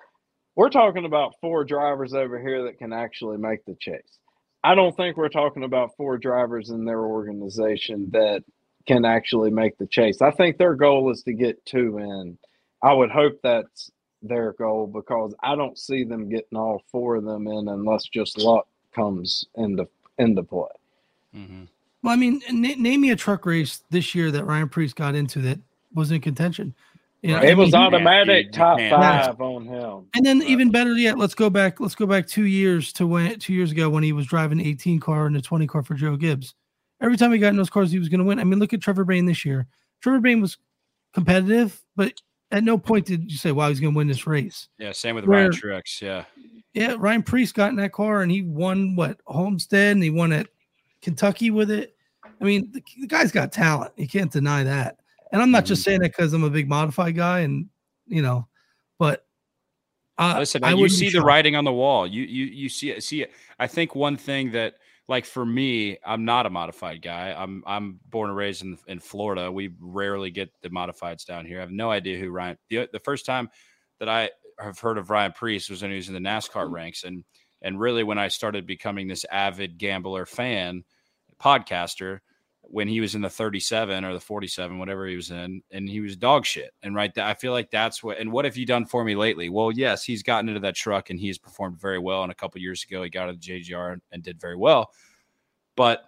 we're talking about four drivers over here that can actually make the chase. I don't think we're talking about four drivers in their organization that can actually make the chase. I think their goal is to get two in. I would hope that's their goal because I don't see them getting all four of them in unless just luck comes into into play. Mm-hmm. Well, I mean, n- name me a truck race this year that Ryan Preece got into that was in contention. You know, It was mean, automatic you top can't. five on him. And then even better yet, let's go back. Let's go back two years to when two years ago when he was driving 18 car and a 20 car for Joe Gibbs. Every time he got in those cars, he was going to win. I mean, look at Trevor Bayne this year. Trevor Bayne was competitive, but at no point did you say, "Wow, he's going to win this race." Yeah, same with Where- Ryan Truex. Yeah, Yeah, Ryan Preece got in that car and he won what Homestead and he won at Kentucky with it. I mean, the, the guy's got talent. You can't deny that. And I'm not just saying that because I'm a big modified guy and you know, but uh, Listen, I you see the writing on the wall. You you you see it. See it. I think one thing that, like for me, I'm not a modified guy. I'm I'm born and raised in in Florida. We rarely get the modifieds down here. I have no idea who Ryan. The, the first time that I have heard of Ryan Preece was when he was in the NASCAR ranks, and and really when I started becoming this avid gambler fan, podcaster, when he was in the 37 or the 47, whatever he was in, and he was dog shit. And right, that I feel like that's what. And what have you done for me lately? Well, yes, he's gotten into that truck and he's performed very well. And a couple years ago, he got out of the JGR and, did very well. But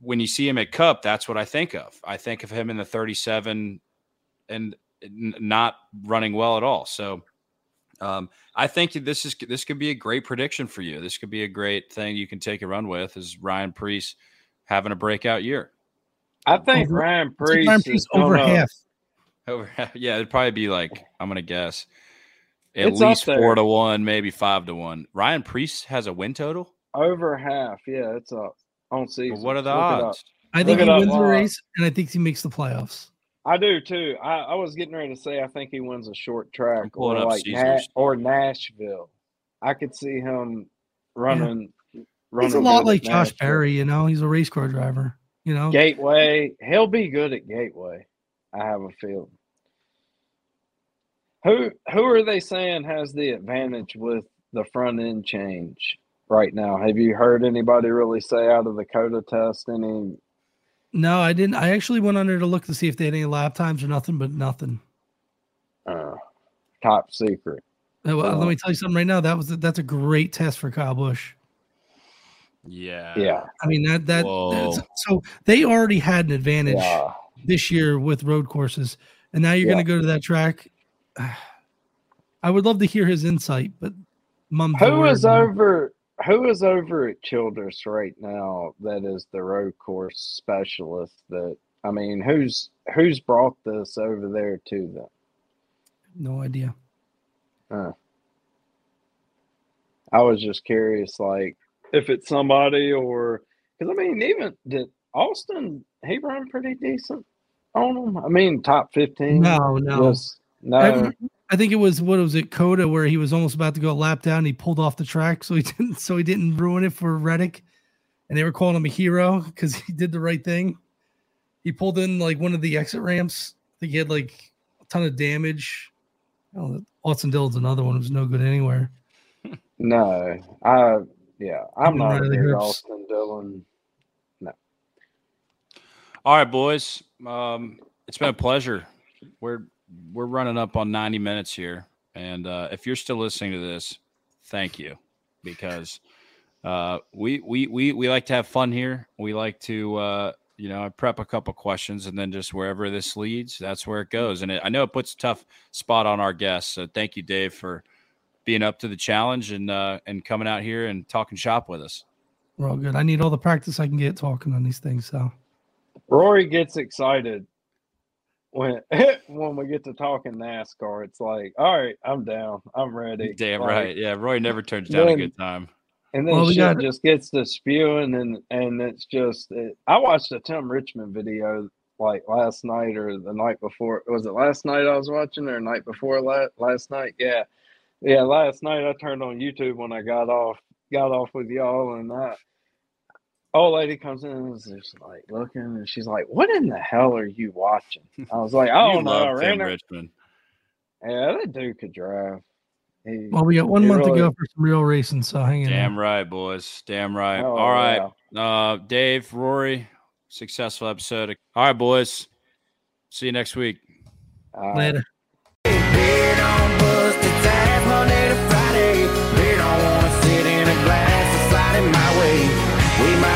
when you see him at Cup, that's what I think of. I think of him in the 37 and not running well at all. So. Um, I think this is this could be a great prediction for you. This could be a great thing you can take a run with. Is Ryan Preece having a breakout year? I um, think Over- Ryan It's like Preece, is over gonna- half. Over, yeah, it'd probably be like I'm gonna guess at It's least four to one, maybe five to one. Ryan Preece has a win total. over half. Yeah, it's up on season. But what are the Look odds? I think Look he wins the race and I think he makes the playoffs. I do too. I, I was getting ready to say I think he wins a short track or like Na- or Nashville. I could see him running. He's a lot like Josh Nashville. Berry, you know. He's a race car driver, you know. Gateway. He'll be good at Gateway. I have a feeling. Who who are they saying has the advantage with the front end change right now? Have you heard anybody really say out of the COTA test any? No, I didn't. I actually went under to look to see if they had any lap times or nothing, but nothing. Uh, top secret. Uh, well, let me tell you something right now. That was that's a great test for Kyle Busch. Yeah, Yeah, I mean that that that's- so they already had an advantage yeah. this year with road courses, and now you're Yeah. going to go to that track. I would love to hear his insight, but mum's the Who word, is man. over? Who is over at Childress right now? That is the road course specialist. That I mean, who's who's brought this over there to them? No idea. Huh. I was just curious, like if it's somebody or because I mean, even did Austin he run pretty decent on them? I mean, top fifteen. No, no. Just- no. I, I think it was what was it COTA where he was almost about to go a lap down. And he pulled off the track, so he didn't. So he didn't ruin it for Reddick, and they were calling him a hero because he did the right thing. He pulled in like one of the exit ramps. I think he had like a ton of damage. Oh, Austin Dillon's another one who's no good anywhere. No, I yeah, I'm not a Riley big Austin Dillon. No. All right, boys. Um, it's been a pleasure. We're we're running up on 90 minutes here, and uh, if you're still listening to this, thank you because uh, we we we we like to have fun here. We like to uh, you know I prep a couple questions, and then just wherever this leads, that's where it goes. And it, I know it puts a tough spot on our guests. So thank you, Dave, for being up to the challenge and uh, and coming out here and talking shop with us. We're all good. I need all the practice I can get talking on these things. So Rory gets excited when when we get to talking NASCAR. It's like, all right, I'm down, I'm ready. Damn Like, right. Yeah, Roy never turns down a good time. And then Well, we shit got- just gets to spewing, and and it's just. It, I watched a Tim Richmond video like last night or the night before. Was it last night I was watching or night before last last night? Yeah, yeah. Last night I turned on YouTube when I got off got off with y'all, and that old lady comes in and is just like looking, and she's like, "What in the hell are you watching?" I was like, "I You don't know." Tim Richmond. Yeah, that dude could drive. He, Well, we got one he month to go for some real racing, so hang in. Damn right, boys. Damn right. Oh, All right. yeah. Uh, Dave, Rory, successful episode. All right, boys. See you next week. Uh, Later. Beard on Bud We might